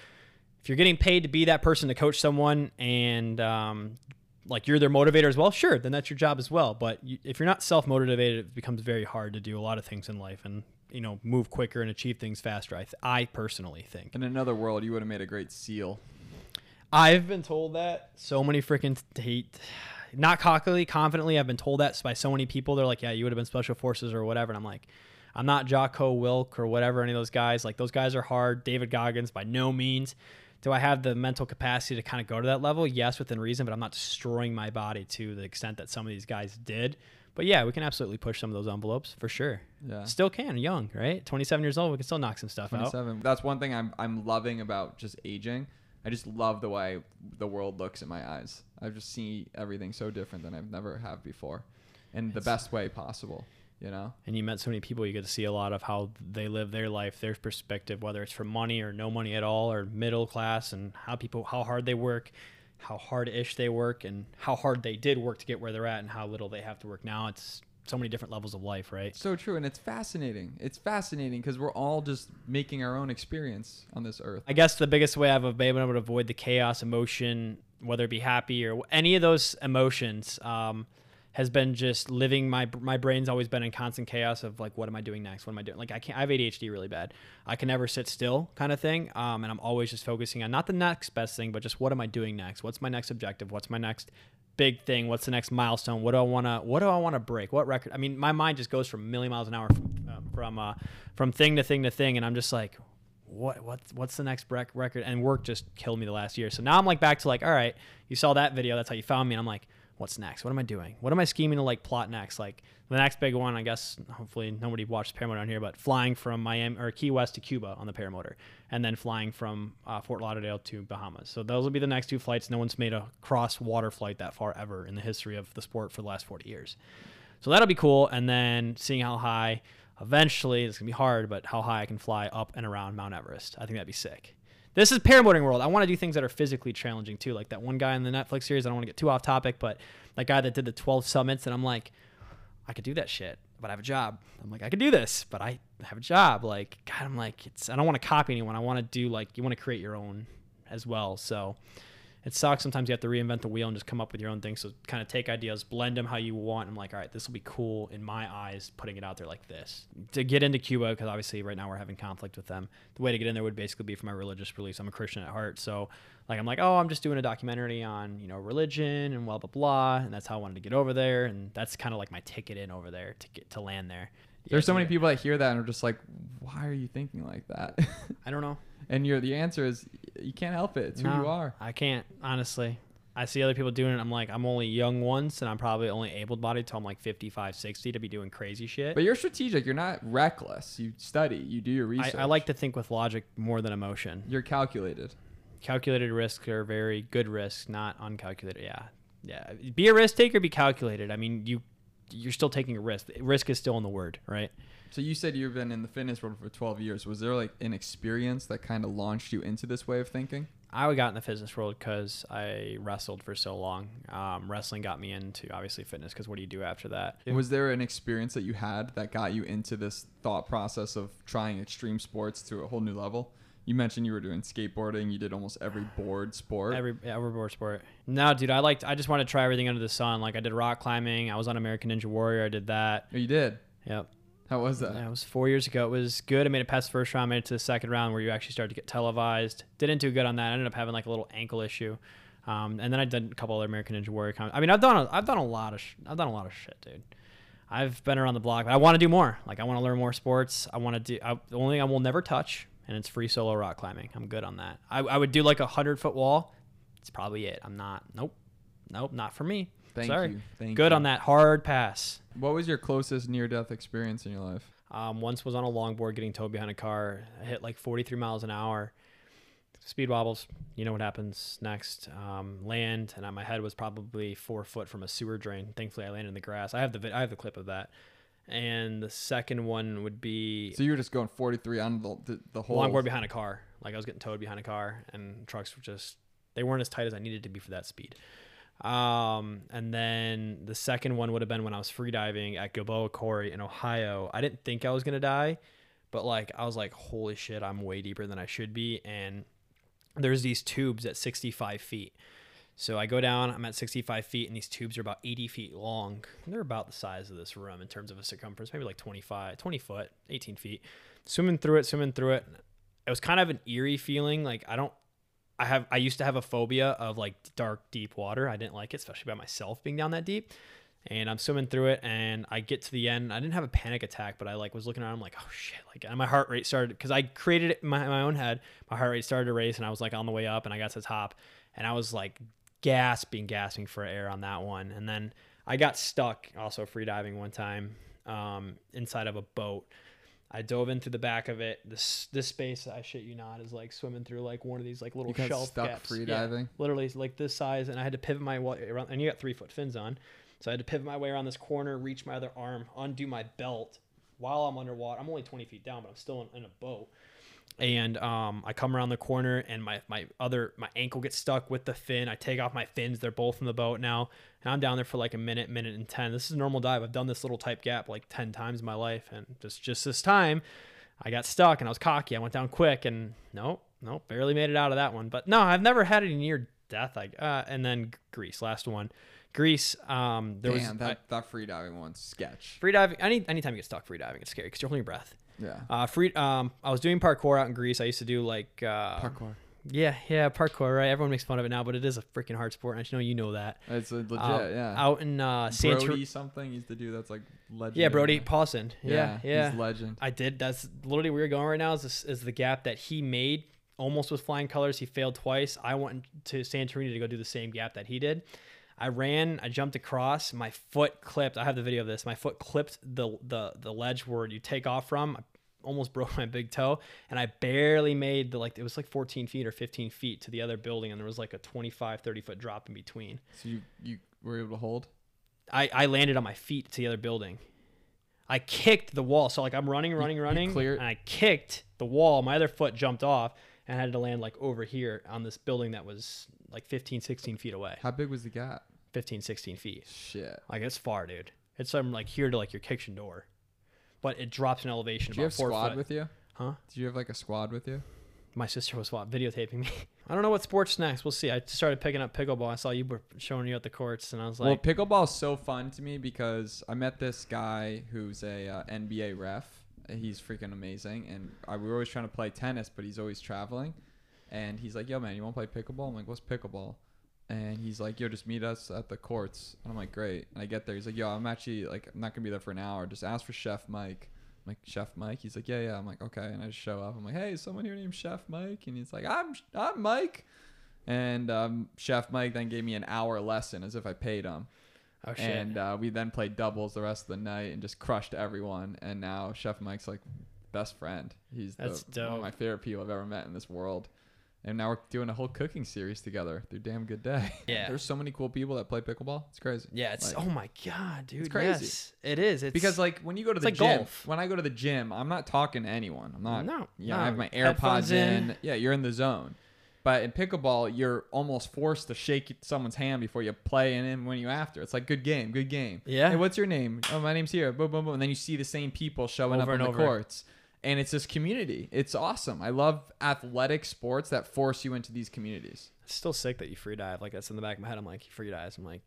If you're getting paid to be that person to coach someone and um, like you're their motivator as well, sure, then that's your job as well. But you, if you're not self motivated, it becomes very hard to do a lot of things in life and you know move quicker and achieve things faster. I th- I personally think. In another world, you would have made a great seal. I've been told that so many freaking hate. Not cockily, confidently. I've been told that by so many people. They're like, "Yeah, you would have been special forces or whatever," and I'm like, I'm not Jocko Willink or whatever, any of those guys. Like those guys are hard. David Goggins, by no means. Do I have the mental capacity to kind of go to that level? Yes, within reason, but I'm not destroying my body to the extent that some of these guys did. But yeah, we can absolutely push some of those envelopes for sure. Yeah. Still can, young, right? 27 years old, we can still knock some stuff out. 27. That's one thing I'm I'm loving about just aging. I just love the way the world looks in my eyes. I just see everything so different than I've never have before, in the It's- best way possible. You know. and you met so many people you get to see a lot of how they live their life their perspective whether it's for money or no money at all or middle class and how people how hard they work how hard-ish they work and how hard they did work to get where they're at and how little they have to work now it's so many different levels of life right So true, and it's fascinating. It's fascinating because we're all just making our own experience on this earth. i guess the biggest way i've been able to avoid the chaos emotion whether it be happy or any of those emotions um, has been just living my my brain's always been in constant chaos of like what am I doing next? What am I doing? Like I can't I have ADHD really bad. I can never sit still kind of thing. Um, and I'm always just focusing on not the next best thing, but just what am I doing next? What's my next objective? What's my next big thing? What's the next milestone? What do I want to what do I want to break? What record? I mean, my mind just goes from million miles an hour from uh, from uh, from thing to thing to thing and I'm just like what what's what's the next rec- record and work just killed me the last year so now i'm like back to like all right you saw that video that's how you found me and i'm like what's next what am i doing what am i scheming to like plot next like the next big one i guess hopefully nobody watched paramotor on here but flying from miami or key west to cuba on the paramotor and then flying from uh, fort lauderdale to bahamas so those will be the next two flights no one's made a cross water flight that far ever in the history of the sport for the last 40 years so that'll be cool. And then seeing how high, eventually, it's gonna be hard, but how high I can fly up and around Mount Everest. I think that'd be sick. This is paramotoring world. I want to do things that are physically challenging too, like that one guy in the Netflix series. I don't want to get too off topic, but that guy that did the 12 summits, and I'm like, I could do that shit, but I have a job. I'm like, I could do this, but I have a job. Like, God, I'm like, it's. I don't want to copy anyone. I want to do like you want to create your own as well. So it sucks. Sometimes you have to reinvent the wheel and just come up with your own thing. So kind of take ideas, blend them how you want. I'm like, all right, this will be cool in my eyes, putting it out there like this. To get into Cuba, because obviously right now we're having conflict with them. The way to get in there would basically be for my religious beliefs. I'm a Christian at heart, so like I'm like, oh, I'm just doing a documentary on you know religion and blah blah blah, and that's how I wanted to get over there, and that's kind of like my ticket in over there to get to land there. There's so many people that hear that and are just like, "Why are you thinking like that?" I don't know. and your the answer is you can't help it. It's who you are. I can't honestly. I see other people doing it. I'm like, I'm only young once, and I'm probably only able-bodied till I'm like 55, 60 to be doing crazy shit. But you're strategic. You're not reckless. You study. You do your I, research. I like to think with logic more than emotion. You're calculated. Calculated risks are very good risks, not uncalculated. Yeah, yeah. Be a risk taker. Be calculated. I mean, you you're still taking a risk. Risk is still in the word, right? So you said you've been in the fitness world for 12 years. Was there like an experience that kind of launched you into this way of thinking? I got in the fitness world because I wrestled for so long. Um, wrestling got me into obviously fitness because what do you do after that? Was there an experience that you had that got you into this thought process of trying extreme sports to a whole new level? You mentioned you were doing skateboarding. You did almost every board sport. Every yeah, every board sport. No, dude, I liked. I just wanted to try everything under the sun. Like I did rock climbing. I was on American Ninja Warrior. I did that. oh, you did. Yep. How was that? That was four years ago. It was good. I made it past the first round. Made it to the second round where you actually started to get televised. Didn't do good on that. I ended up having like a little ankle issue. Um, and then I did a couple other American Ninja Warrior. Com- I mean, I've done a, I've done a lot of sh- I've done a lot of shit, dude. I've been around the block, but I want to do more. Like I want to learn more sports. I want to do. I, the only thing I will never touch, and it's free solo rock climbing. I'm good on that. I, I would do like a hundred foot wall. It's probably it. I'm not. Nope. Nope. Not for me. Thank Sorry. you. Thank good you. on that hard pass. What was your closest near-death experience in your life? Um, once was on a longboard getting towed behind a car. I hit like 43 miles an hour. Speed wobbles. You know what happens next. Um, land, and my head was probably four foot from a sewer drain. Thankfully, I landed in the grass. I have the I have the clip of that. And the second one would be So you were just going 43 on the the, the whole longboard behind a car. Like I was getting towed behind a car, and trucks were just they weren't as tight as I needed to be for that speed. Um, and then the second one would have been when I was freediving at Gilboa Quarry in Ohio. I didn't think I was gonna die, but like I was like, holy shit, I'm way deeper than I should be. And there's these tubes at 65 feet. So I go down, I'm at 65 feet, and these tubes are about 80 feet long. They're about the size of this room in terms of a circumference, maybe like 25, 20 foot, 18 feet. Swimming through it, swimming through it. It was kind of an eerie feeling. Like I don't, I have, I used to have a phobia of like dark, deep water. I didn't like it, especially by myself being down that deep. and I'm swimming through it, and I get to the end. I didn't have a panic attack, but I like was looking around. I'm like, oh shit! Like, and my heart rate started because I created it in my, my own head. My heart rate started to race, and I was like on the way up, and I got to the top, and I was like gasping, gasping for air on that one, and then I got stuck also free diving one time um, inside of a boat. I dove into the back of it. This this space, I shit you not, is like swimming through like one of these like little You got shelf stuck gaps. free Yeah, diving? literally like this size, and I had to pivot my way around. And you got three foot fins on, so I had to pivot my way around this corner, reach my other arm, undo my belt while I'm underwater. I'm only 20 feet down, but I'm still in, in a boat. And um, I come around the corner, and my my other my ankle gets stuck with the fin. I take off my fins; they're both in the boat now, and I'm down there for like a minute, minute and ten. This is a normal dive. I've done this little type gap like ten times in my life, and just just this time, I got stuck and I was cocky. I went down quick, and nope, nope, barely made it out of that one. But no, I've never had any near death. Like, uh, and then Greece, last one, Greece. Um, there Damn, was that, that free diving one's sketch. free diving. Any anytime you get stuck free diving, it's scary because you're holding your breath. Yeah. Uh, free. Um, I was doing parkour out in Greece. I used to do like uh, Parkour. Yeah, yeah, parkour. Right. Everyone makes fun of it now, but it is a freaking hard sport. And I should know you know that. It's legit, Uh, yeah. Out in uh, Santorini. Brody something used to do that's like legend. Yeah, Brodie Pawson. Yeah, yeah. He's legend. I did. That's literally where you're going right now. Is this, is the gap that he made almost with flying colors? He failed twice. I went to Santorini to go do the same gap that he did. I ran. I jumped across. My foot clipped. I have the video of this. My foot clipped the the the ledge where you take off from. I almost broke my big toe, and I barely made the like. It was like 14 feet or 15 feet to the other building, and there was like a 25, 30 foot drop in between. So you you were able to hold. I I landed on my feet to the other building. I kicked the wall. So like I'm running, running, you running, clear. and I kicked the wall. My other foot jumped off and I had to land like over here on this building that was like 15, 16 feet away. How big was the gap? 15, 16 feet. Shit. Like it's far, dude. It's from like here to like your kitchen door, but it drops in elevation Did you about have four squad foot. with you? Huh? Did you have like a squad with you? My sister was what, videotaping me. I don't know what sports next. We'll see. I started picking up pickleball. I saw you were showing you at the courts, and I was like, well, pickleball is so fun to me because I met this guy who's a uh, NBA ref. He's freaking amazing, and I, we were always trying to play tennis, but he's always traveling. And he's like, "Yo, man, you want to play pickleball?" I'm like, "What's pickleball?" And he's like, "Yo, just meet us at the courts." And I'm like, "Great." And I get there. He's like, "Yo, I'm actually like, I'm not gonna be there for an hour. Just ask for Chef Mike." I'm like, "Chef Mike?" He's like, "Yeah, yeah." I'm like, "Okay." And I just show up. I'm like, "Hey, is someone here named Chef Mike?" And he's like, "I'm, I'm Mike." And um, Chef Mike then gave me an hour lesson as if I paid him. oh shit. And uh, we then played doubles the rest of the night and just crushed everyone. And now Chef Mike's like best friend. He's the, That's one of my favorite people I've ever met in this world. And now we're doing a whole cooking series together through Damn Good Day. Yeah. There's so many cool people that play pickleball. It's crazy. yeah, it's Like- oh my god, dude. It's crazy. Yes, it is. It's because like when you go to the like gym, golf. when I go to the gym, I'm not talking to anyone. I'm not. No, Yeah, no. I have my AirPods in. in. Yeah, you're in the zone. But in pickleball, you're almost forced to shake someone's hand before you play, and then when you after, it's like good game, good game. Yeah. Hey, what's your name? Oh, my name's here. Boom, boom, boom. And then you see the same people showing Over up on the over. courts, and it's this community. It's awesome. I love athletic sports that force you into these communities. It's still sick that you free dive. Like that's in the back of my head. I'm like, you free dives. I'm like,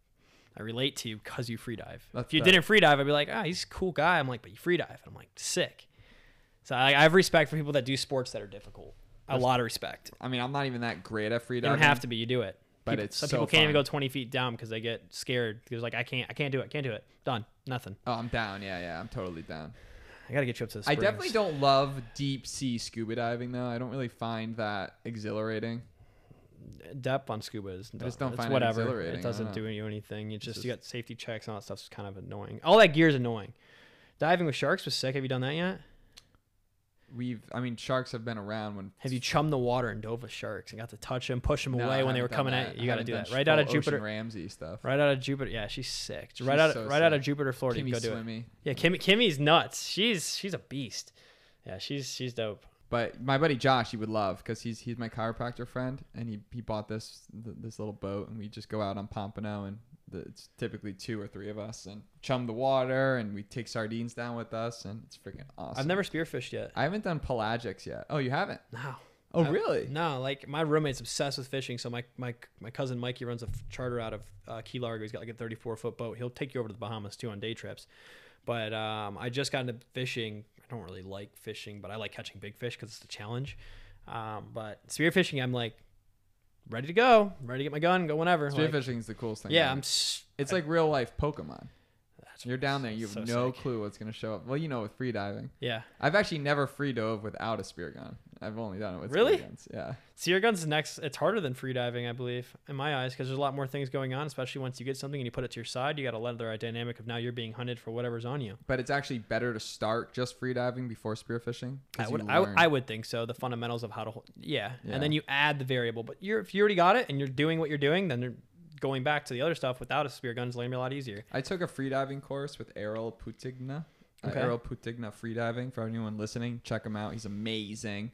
I relate to you because you free dive. That's if you didn't free dive, I'd be like, ah, he's a cool guy. I'm like, but you free dive. I'm like, sick. So I, I have respect for people that do sports that are difficult. A lot of respect. I mean, I'm not even that great at free You diving. don't have to be. You do it. But People- it's some so people can't even go 20 feet down because they get scared. Because like, I can't. I can't do it. Can't do it. Done. Nothing. Oh, I'm down. Yeah, yeah, I'm totally down. I gotta get you up to the. I definitely don't love deep sea scuba diving though. I don't really find that exhilarating. depth on scuba is I just don't it's find it whatever. exhilarating. It doesn't don't you anything. It's just just- you got safety checks and all that stuff's kind of annoying. All that gear is annoying. Diving with sharks was sick. Have you done that yet? We've, I mean, sharks have been around when. Have you chummed the water and dove with sharks and got to touch them, push them No, away when they were coming that. at you? You got to do that right out of Jupiter. Ramsey stuff. Right out of Jupiter. Yeah, she's sick. She's right out, so right out of. Jupiter, Florida. Kimmy go do it. Yeah, Kimmy, Kimmy's nuts. She's she's a beast. Yeah, she's she's dope. But my buddy Josh, he would love because he's he's my chiropractor friend, and he he bought this this little boat, and we just go out on Pompano, and the, it's typically two or three of us, and chum the water, and we take sardines down with us, and it's freaking awesome. I've never spearfished yet. I haven't done pelagics yet. Oh, you haven't? No. Oh, I- really? No, like my roommate's obsessed with fishing. So my my my cousin Mikey runs a f- charter out of uh, Key Largo. He's got like a 34 foot boat. He'll take you over to the Bahamas too on day trips. But um, I just got into fishing. I don't really like fishing, but I like catching big fish because it's a challenge. Um, but spearfishing, I'm like ready to go, ready to get my gun, go whenever. Like, Spearfishing is the coolest thing. yeah, ever. I'm. s- It's like real life Pokemon. You're down there. You have so no sick. clue what's gonna show up. Well, you know, with free diving, Yeah. I've actually never free dove without a spear gun. I've only done it with Really? spear guns. Yeah. Sear guns next. It's harder than free diving, I believe, in my eyes, because there's a lot more things going on. Especially once you get something and you put it to your side, you got to let the dynamic of now you're being hunted for whatever's on you. But it's actually better to start just free diving before spearfishing. I would, I. I would think so. The fundamentals of how to, hold, yeah. Yeah. and then you add the variable. But you're if you already got it and you're doing what you're doing, then going back to the other stuff without a spear gun is going to be a lot easier. I took a freediving course with Errol Putigna. Uh, Okay. Errol Putigna freediving. For anyone listening, check him out. He's amazing.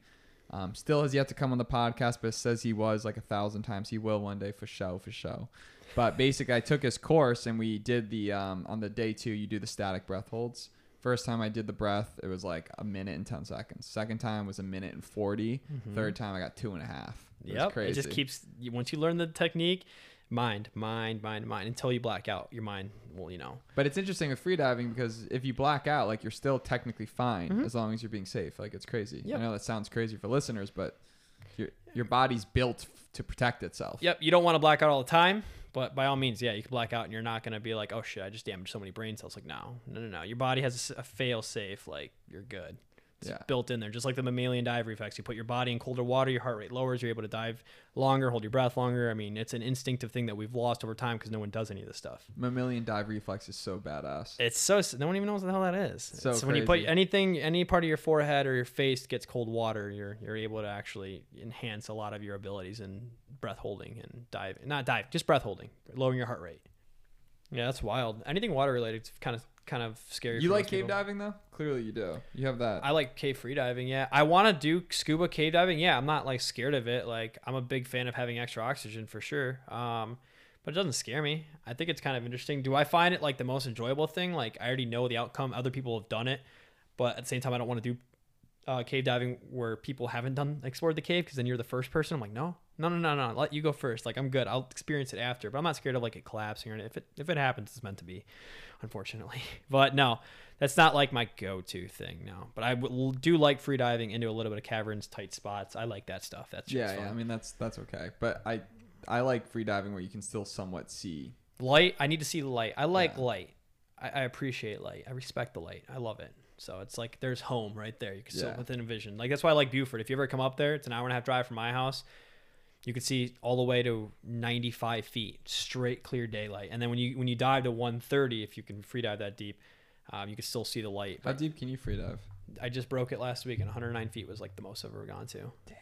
Um, still has yet to come on the podcast, but says he was like a thousand times. He will one day for show, for show. But basically, I took his course and we did the um, on the day two. You do the static breath holds. First time I did the breath, it was like a minute and ten seconds. Second time was a minute and 40 Third time I got two and a half. Mm-hmm. Crazy. It just keeps once you learn the technique, mind, mind, mind, mind until you black out. Your mind will, you know. But it's interesting with freediving because if you black out, like you're still technically fine Mhm. as long as you're being safe. Like it's crazy. Yep. I know that sounds crazy for listeners, but your your body's built f- to protect itself. Yep. You don't want to black out all the time, but by all means, yeah, you can black out and you're not going to be like, oh shit, I just damaged so many brain cells. Like, no, no, no, no. Your body has a fail safe. Like, you're good. It's Yeah. built in there, just like the mammalian dive reflex. You put your body in colder water, your heart rate lowers, you're able to dive longer, hold your breath longer. I mean, it's an instinctive thing that we've lost over time because no one does any of this stuff. Mammalian dive reflex is so badass. It's so no one even knows what the hell that is. So when you put anything, any part of your forehead or your face gets cold water, you're you're able to actually enhance a lot of your abilities in breath holding and dive. Not dive, just breath holding, lowering your heart rate. Yeah, that's wild. Anything water related kind of kind of scary. You like cave people. diving though? Clearly you do. You have that. I like cave free diving. Yeah, I want to do scuba cave diving. Yeah, I'm not like scared of it. Like I'm a big fan of having extra oxygen for sure. Um, but it doesn't scare me. I think it's kind of interesting. Do I find it like the most enjoyable thing? Like I already know the outcome. Other people have done it, but at the same time, I don't want to do uh, cave diving where people haven't done explored the cave because then you're the first person. I'm like, no, no, no, no, no. Let you go first. Like I'm good. I'll experience it after. But I'm not scared of like it collapsing or anything. If it if it happens, it's meant to be, unfortunately. But no, that's not like my go-to thing. No, but I w- do like free diving into a little bit of caverns, tight spots. I like that stuff. That's yeah, yeah. I mean that's that's okay. But I I like free diving where you can still somewhat see. light. I need to see the light. I like Yeah. light. I, I appreciate light. I respect the light. I love it. So it's like there's home right there. You can Yeah. sit within a vision. Like that's why I like Buford. If you ever come up there, it's an hour and a half drive from my house. You could see all the way to 95 feet, straight clear daylight. And then when you when you dive to 130, if you can free dive that deep, um, you can still see the light. How But deep can you free dive? I just broke it last week, and 109 feet was like the most I've ever gone to. Damn.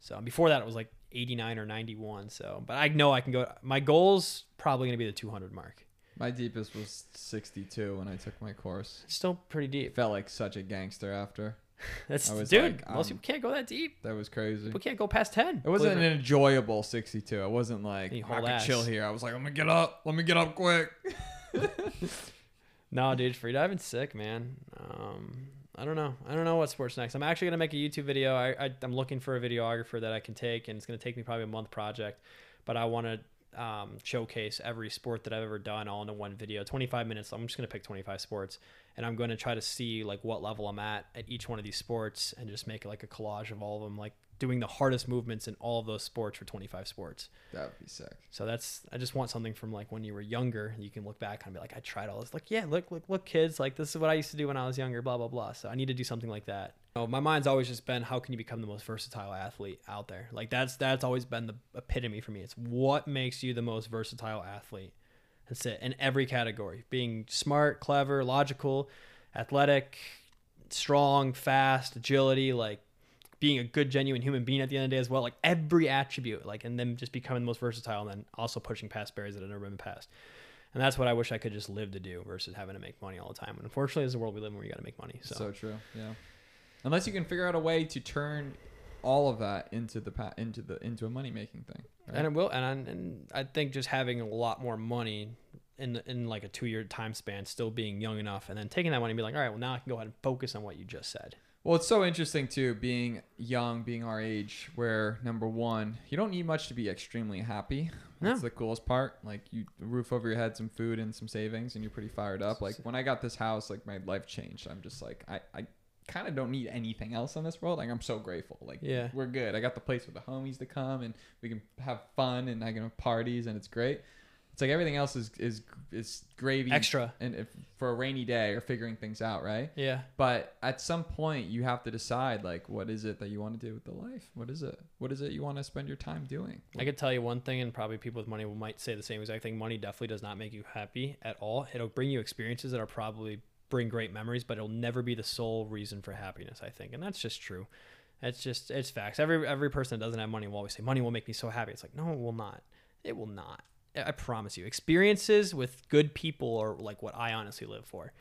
So before that, it was like 89 or 91. So, but I know I can go. My goal's probably gonna be the 200 mark. My deepest was 62 when I took my course. It's still pretty deep. felt like such a gangster after. That's I was dude. like, most um, people can't go that deep. That was crazy. We can't go past 10. It wasn't an enjoyable 62. It wasn't like I ass. chill here. I was like, I'm gonna get up. Let me get up quick. No, dude, freediving's sick, man. Um, I don't know. I don't know what sports next. I'm actually gonna make a YouTube video. I, I I'm looking for a videographer that I can take, and it's gonna take me probably a month project. But I want to um, showcase every sport that I've ever done all into one video. 25 minutes. I'm just gonna pick 25 sports, and I'm gonna try to see like what level I'm at at each one of these sports, and just make like a collage of all of them, like doing the hardest movements in all of those sports for 25 sports. That would be sick. So that's I just want something from like when you were younger. You can look back and be like, I tried all this. Like, yeah, look, look, look, kids. Like this is what I used to do when I was younger. Blah blah blah. So I need to do something like that. Oh, my mind's always just been how can you become the most versatile athlete out there? Like that's that's always been the epitome for me. It's what makes you the most versatile athlete. That's it in every category. Being smart, clever, logical, athletic, strong, fast, agility, like being a good genuine human being at the end of the day as well like every attribute like and then just becoming the most versatile and then also pushing past barriers that have never been passed and that's what i wish i could just live to do versus having to make money all the time and unfortunately is the world we live in where you got to make money so, So. true. Yeah. Unless you can figure out a way to turn all of that into the pa- into the into a money making thing. right? and it will and, I- and i think just having a lot more money in in like a two year time span still being young enough and then taking that money and be like all right well now i can go ahead and focus on what you just said Well, it's so interesting too, being young, being our age, where number one, you don't need much to be extremely happy. That's No. the coolest part. Like you, roof over your head, some food, and some savings, and you're pretty fired up. Like when I got this house, like my life changed. I'm just like, I, I kind of don't need anything else in this world. Like I'm so grateful. Like Yeah. we're good. I got the place for the homies to come, and we can have fun, and I can have parties, and it's great. It's like everything else is is is gravy Extra. and if, for a rainy day or figuring things out, right? Yeah. But at some point, you have to decide like, what is it that you want to do with the life? What is it? What is it you want to spend your time doing? I could tell you one thing, and probably people with money might say the same exact thing. Money definitely does not make you happy at all. It'll bring you experiences that are probably bring great memories, but it'll never be the sole reason for happiness. I think, and that's just true. It's just it's facts. Every every person that doesn't have money will always say money will make me so happy. It's like no, it will not. It will not. I promise you. Experiences with good people are like what I honestly live for.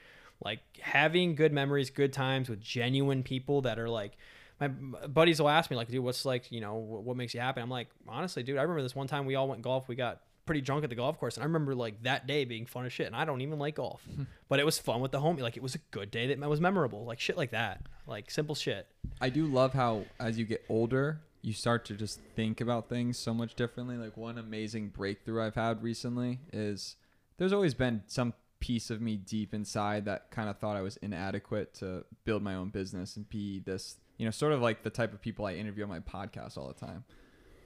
Like having good memories, good times with genuine people that are like my buddies will ask me like, dude, what's like, you know, what, what makes you happy? I'm like, honestly, dude, I remember this one time we all went golf. We got pretty drunk at the golf course, and I remember like that day being fun as shit. And I don't even like golf, but it was fun with the homie. Like it was a good day that was memorable. Like shit like that, like simple shit. I do love how as you get older, you start to just think about things so much differently. Like one amazing breakthrough I've had recently is there's always been some piece of me deep inside that kind of thought I was inadequate to build my own business and be this, you know, sort of like the type of people I interview on my podcast all the time.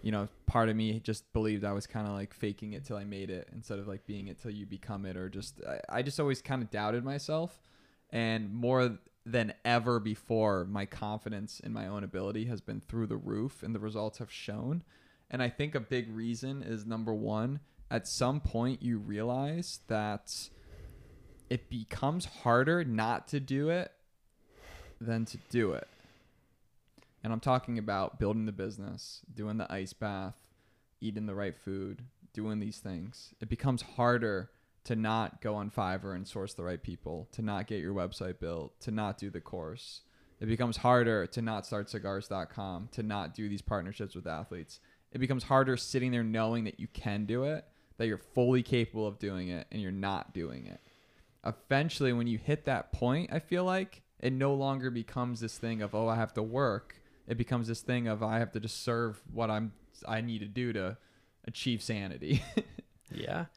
You know, part of me just believed I was kind of like faking it till I made it instead of like being it till you become it or just I, I just always kind of doubted myself and more than ever before, my confidence in my own ability has been through the roof, and the results have shown. And I think a big reason is number one, at some point, you realize that it becomes harder not to do it than to do it. And I'm talking about building the business, doing the ice bath, eating the right food, doing these things. It becomes harder to not go on Fiverr and source the right people, to not get your website built, to not do the course. It becomes harder to not start cigars.com, to not do these partnerships with athletes. It becomes harder sitting there knowing that you can do it, that you're fully capable of doing it, and you're not doing it. Eventually, when you hit that point, I feel like it no longer becomes this thing of, oh, I have to work. It becomes this thing of, I have to just serve what I'm, I need to do to achieve sanity. yeah.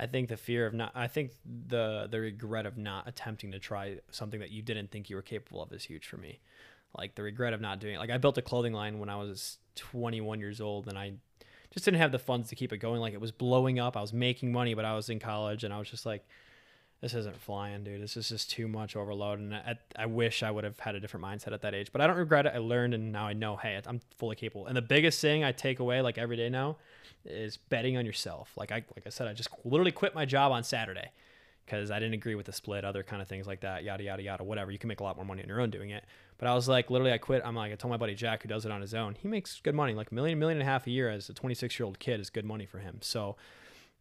I think the fear of not I think the the regret of not attempting to try something that you didn't think you were capable of is huge for me. Like the regret of not doing it. Like I built a clothing line when I was 21 years old and I just didn't have the funds to keep it going. Like it was blowing up. I was making money, but I was in college and I was just like this isn't flying, dude. This is just too much overload. And I, I wish I would have had a different mindset at that age, but I don't regret it. I learned and now I know, hey, I'm fully capable. And the biggest thing I take away like every day now is betting on yourself. Like I like I said, I just literally quit my job on Saturday because I didn't agree with the split, other kind of things like that, yada yada yada, whatever. You can make a lot more money on your own doing it. But I was like, literally, I quit. I'm like, I told my buddy Jack, who does it on his own, he makes good money, like a million, million and a half a year as a 26 year old kid is good money for him. So,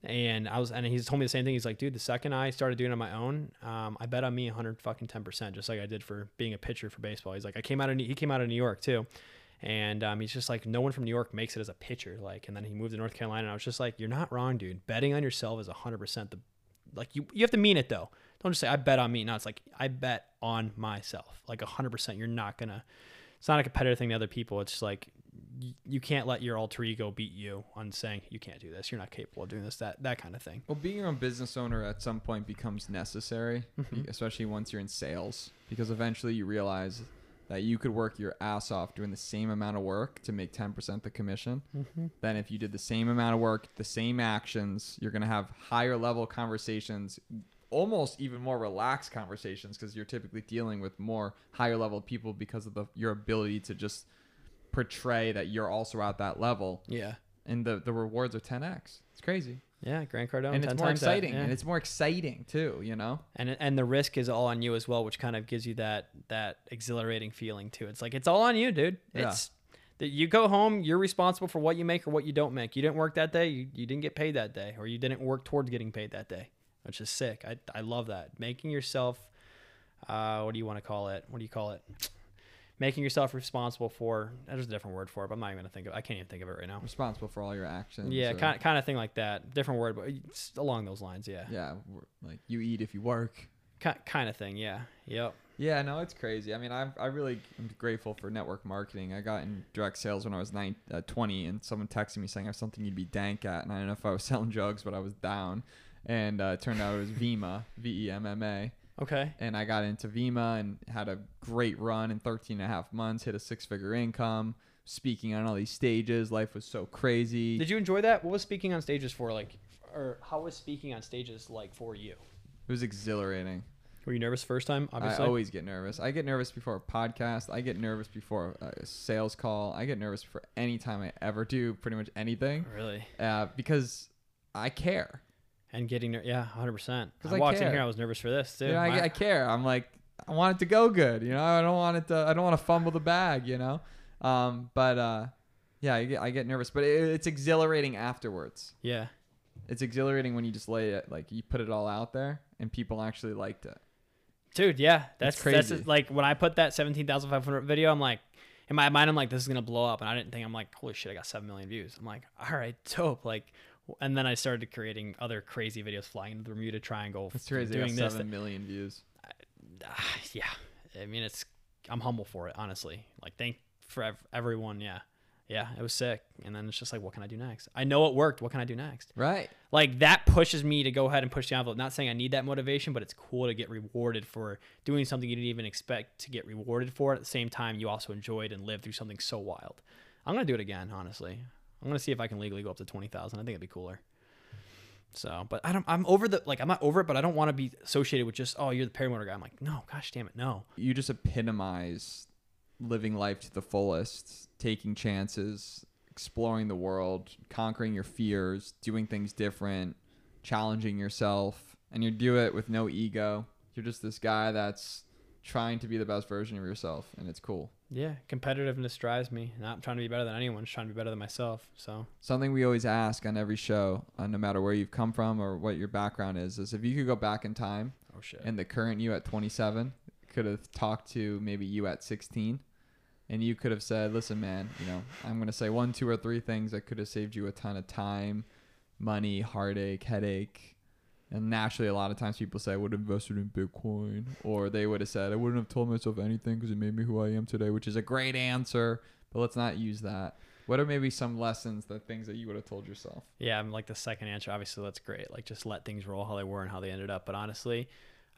and I was, and he's told me the same thing. He's like, dude, the second I started doing it on my own, um, I bet on me 100 fucking 10 percent, just like I did for being a pitcher for baseball. He's like, I came out of, he came out of New York too. And um, he's just like, no one from New York makes it as a pitcher. Like, and then he moved to North Carolina. And I was just like, you're not wrong, dude. Betting on yourself is 100% the, like, you, you have to mean it though. Don't just say, I bet on me. No, it's like, I bet on myself. Like, 100%. You're not going to, it's not a competitive thing to other people. It's just like, you, can't let your alter ego beat you on saying, you can't do this. You're not capable of doing this, that, that kind of thing. Well, being your own business owner at some point becomes necessary, Mhm. especially once you're in sales, because eventually you realize that you could work your ass off doing the same amount of work to make 10% the commission Mm-hmm. than if you did the same amount of work, the same actions. You're going to have higher level conversations, almost even more relaxed conversations because you're typically dealing with more higher level people because of the, your ability to just portray that you're also at that level. Yeah. And the, the rewards are 10x. It's crazy. Yeah. Grant Cardone. and 10 it's more exciting. yeah. And it's more exciting too, you know? and and the risk is all on you as well, which kind of gives you that that exhilarating feeling too. It's like it's all on you, dude. Yeah. It's that you go home, you're responsible for what you make or what you don't make. You didn't work that day, you, you didn't get paid that day, or you didn't work towards getting paid that day, which is sick. I I love that making yourself, uh, what do you want to call it? What do you call it? Making yourself responsible for. There's a different word for it, but I'm not even gonna think of. I can't even think of it right now. Responsible for all your actions. Yeah, or- kind kind of thing like that. Different word, but along those lines. Yeah, Yeah, like you eat if you work. kind of thing. Yeah. Yep. Yeah, no, it's crazy. I mean, I I really am grateful for network marketing. I got in direct sales when I was nine, uh, 20, and someone texted me saying I have something you'd be dank at, and I don't know if I was selling drugs, but I was down, and uh, it turned out it was Vemma, V E M M A, Okay. and I got into Vemma and had a great run in 13 and a half months, hit a six figure income, speaking on all these stages. Life was so crazy. Did you enjoy that? What was speaking on stages for? Like, or how was speaking on stages like for you? It was exhilarating. Were you nervous first time? Obviously. I always get nervous. I get nervous before a podcast. I get nervous before a sales call. I get nervous for any time I ever do pretty much anything really. uh, because I care. And getting there, yeah, hundred percent. 'Cause I I walked in here, I was nervous for this too. Know, I, I care. I'm like, I want it to go good. You know, I don't want it to. I don't want to fumble the bag. You know, um, but uh, yeah, I get, I get nervous, but it, it's exhilarating afterwards. yeah, It's exhilarating when you just lay it, like you put it all out there, and people actually liked it. dude, yeah, that's crazy. That's like when I put that seventeen thousand five hundred video, I'm like, in my mind, I'm like, this is gonna blow up, and I didn't think I'm like, holy shit, I got seven million views. I'm like, all right, dope, like. And then I started creating other crazy videos, flying into the Bermuda Triangle, It's crazy. doing this. seven million views. Ah, yeah, I mean, it's I'm humble for it, honestly. Like, thank for ev- everyone. Yeah, yeah, it was sick. And then it's just like, what can I do next? I know it worked. What can I do next? Right. Like that pushes me to go ahead and push the envelope. Not saying I need that motivation, but it's cool to get rewarded for doing something you didn't even expect to get rewarded for. At the same time, you also enjoyed and lived through something so wild. I'm gonna do it again, honestly. I'm gonna see if I can legally go up to twenty thousand. I think it'd be cooler. So, but I don't. I'm over the like. I'm not over it, but I don't want to be associated with just oh, you're the paramotor guy. I'm like, no, gosh damn it, no. You just epitomize living life to the fullest, taking chances, exploring the world, conquering your fears, doing things different, challenging yourself, and you do it with no ego. You're just this guy that's trying to be the best version of yourself, and it's cool. Yeah, competitiveness drives me. Not trying to be better than anyone, just trying to be better than myself. So Something we always ask on every show, uh, no matter where you've come from or what your background is, is if you could go back in time oh shit. and the current you at 27 could have talked to maybe you at 16 and you could have said listen man you know i'm going to say one two or three things that could have saved you a ton of time money heartache headache and naturally a lot of times people say i would have invested in bitcoin or they would have said i wouldn't have told myself anything because it made me who i am today which is a great answer but let's not use that what are maybe some lessons the things that you would have told yourself Yeah, I'm like the second answer. Obviously, that's great. Like, just let things roll how they were and how they ended up. But honestly,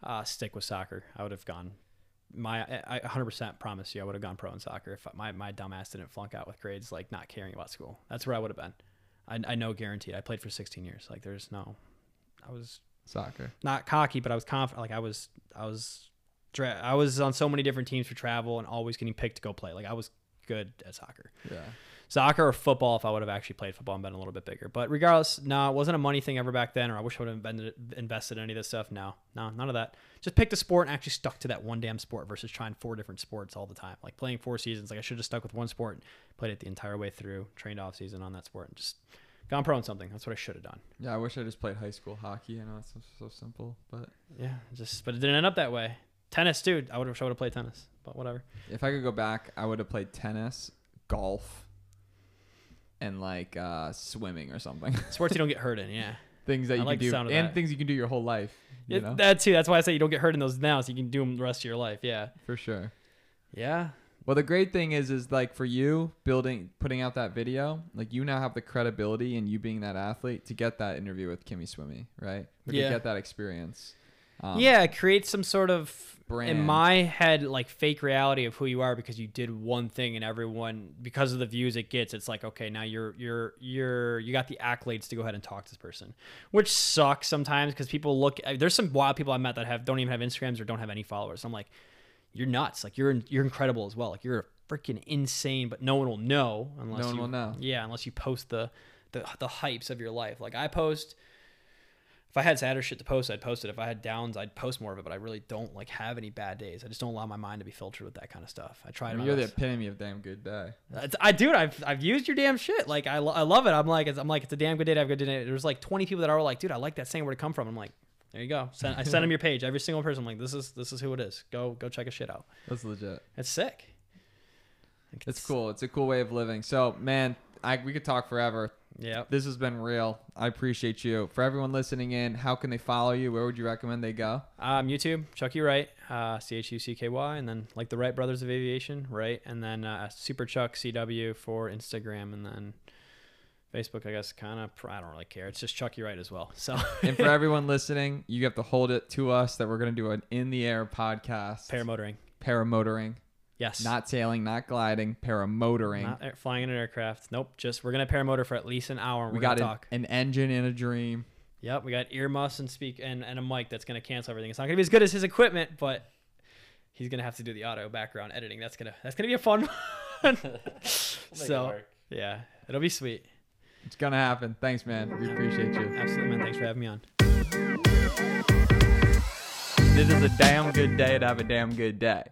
uh, stick with soccer. I would have gone. My, I I 100% promise you, I would have gone pro in soccer if my my dumbass didn't flunk out with grades, like not caring about school. That's where I would have been. I, I know, guaranteed. I played for 16 years. Like, there's no. I was soccer not cocky, but I was confident. Like, I was, I was, dra- I was on so many different teams for travel and always getting picked to go play. Like, I was good at soccer yeah soccer or football if I would have actually played football and been a little bit bigger. But regardless, no, it wasn't a money thing ever back then, or I wish I would have been invested in any of this stuff. No, no, none of that. Just picked a sport and actually stuck to that one damn sport versus trying four different sports all the time. Like playing four seasons, like I should have stuck with one sport, and played it the entire way through, trained off season on that sport, and just gone pro in something. That's what I should have done. yeah i wish i just played high school hockey i know it's so, so simple but Yeah, just but it didn't end up that way. Tennis, dude, I would have, I would have played tennis, but whatever. If I could go back, I would have played tennis, golf, and like uh, swimming or something. Sports you don't get hurt in, yeah. things that I you like can do, and that. things you can do your whole life. You It- know, that too. That's why I say you don't get hurt in those now, so you can do them the rest of your life. Yeah. for sure. Yeah. Well, the great thing is, is like for you building, putting out that video, like you now have the credibility and you being that athlete to get that interview with Kimmy Swimmy, right? Or Yeah. to get that experience. Um, yeah, create some sort of brand. in my head like fake reality of who you are because you did one thing and everyone because of the views it gets it's like okay now you're you're you're you got the accolades to go ahead and talk to this person which sucks sometimes because people look there's some wild people i met that have don't even have instagrams or don't have any followers i'm like you're nuts like you're you're incredible as well like you're freaking insane but no one will know unless No one you, will know. yeah unless you post the the, the hypes of your life like i post if I had sadder shit to post, I'd post it. If I had downs, I'd post more of it. But I really don't like have any bad days. I just don't allow my mind to be filtered with that kind of stuff. I try I to. mean, you're the epitome of damn good day. It's- I do. I've I've used your damn shit. Like I, I love it. I'm like it's, I'm like it's a damn good day to have a good day. There's like 20 people that are like, dude, I like that saying where to come from. I'm like, there you go. Send, I send them your page. Every single person. I'm like, this is this is who it is. Go go check a shit out. That's legit. It's sick. Like, It's cool. It's a cool way of living. So, man, I we could talk forever. Yeah. This has been real. I appreciate you. For everyone listening in, how can they follow you? Where would you recommend they go? Um, YouTube, Chucky Wright, uh, C H U C K Y, and then like the Wright Brothers of Aviation, right? And then uh, Super Chuck CW for Instagram, and then Facebook. I guess kind of. I don't really care. It's just Chucky Wright as well. So And for everyone listening, you have to hold it to us that we're going to do an in the air podcast. paramotoring. paramotoring, Yes. not sailing, not gliding, paramotoring. Not air, flying in an aircraft. Nope. Just we're gonna paramotor for at least an hour. And we we're got gonna an, talk. an engine in a dream. Yep, we got earmuffs and speak and, and a mic that's gonna cancel everything. It's not gonna be as good as his equipment, but he's gonna have to do the auto background editing. That's gonna that's gonna be a fun one. so yeah, it'll be sweet. It's gonna happen. Thanks, man. We appreciate you. Absolutely, man. Thanks for having me on. This is a damn good day to have a damn good day.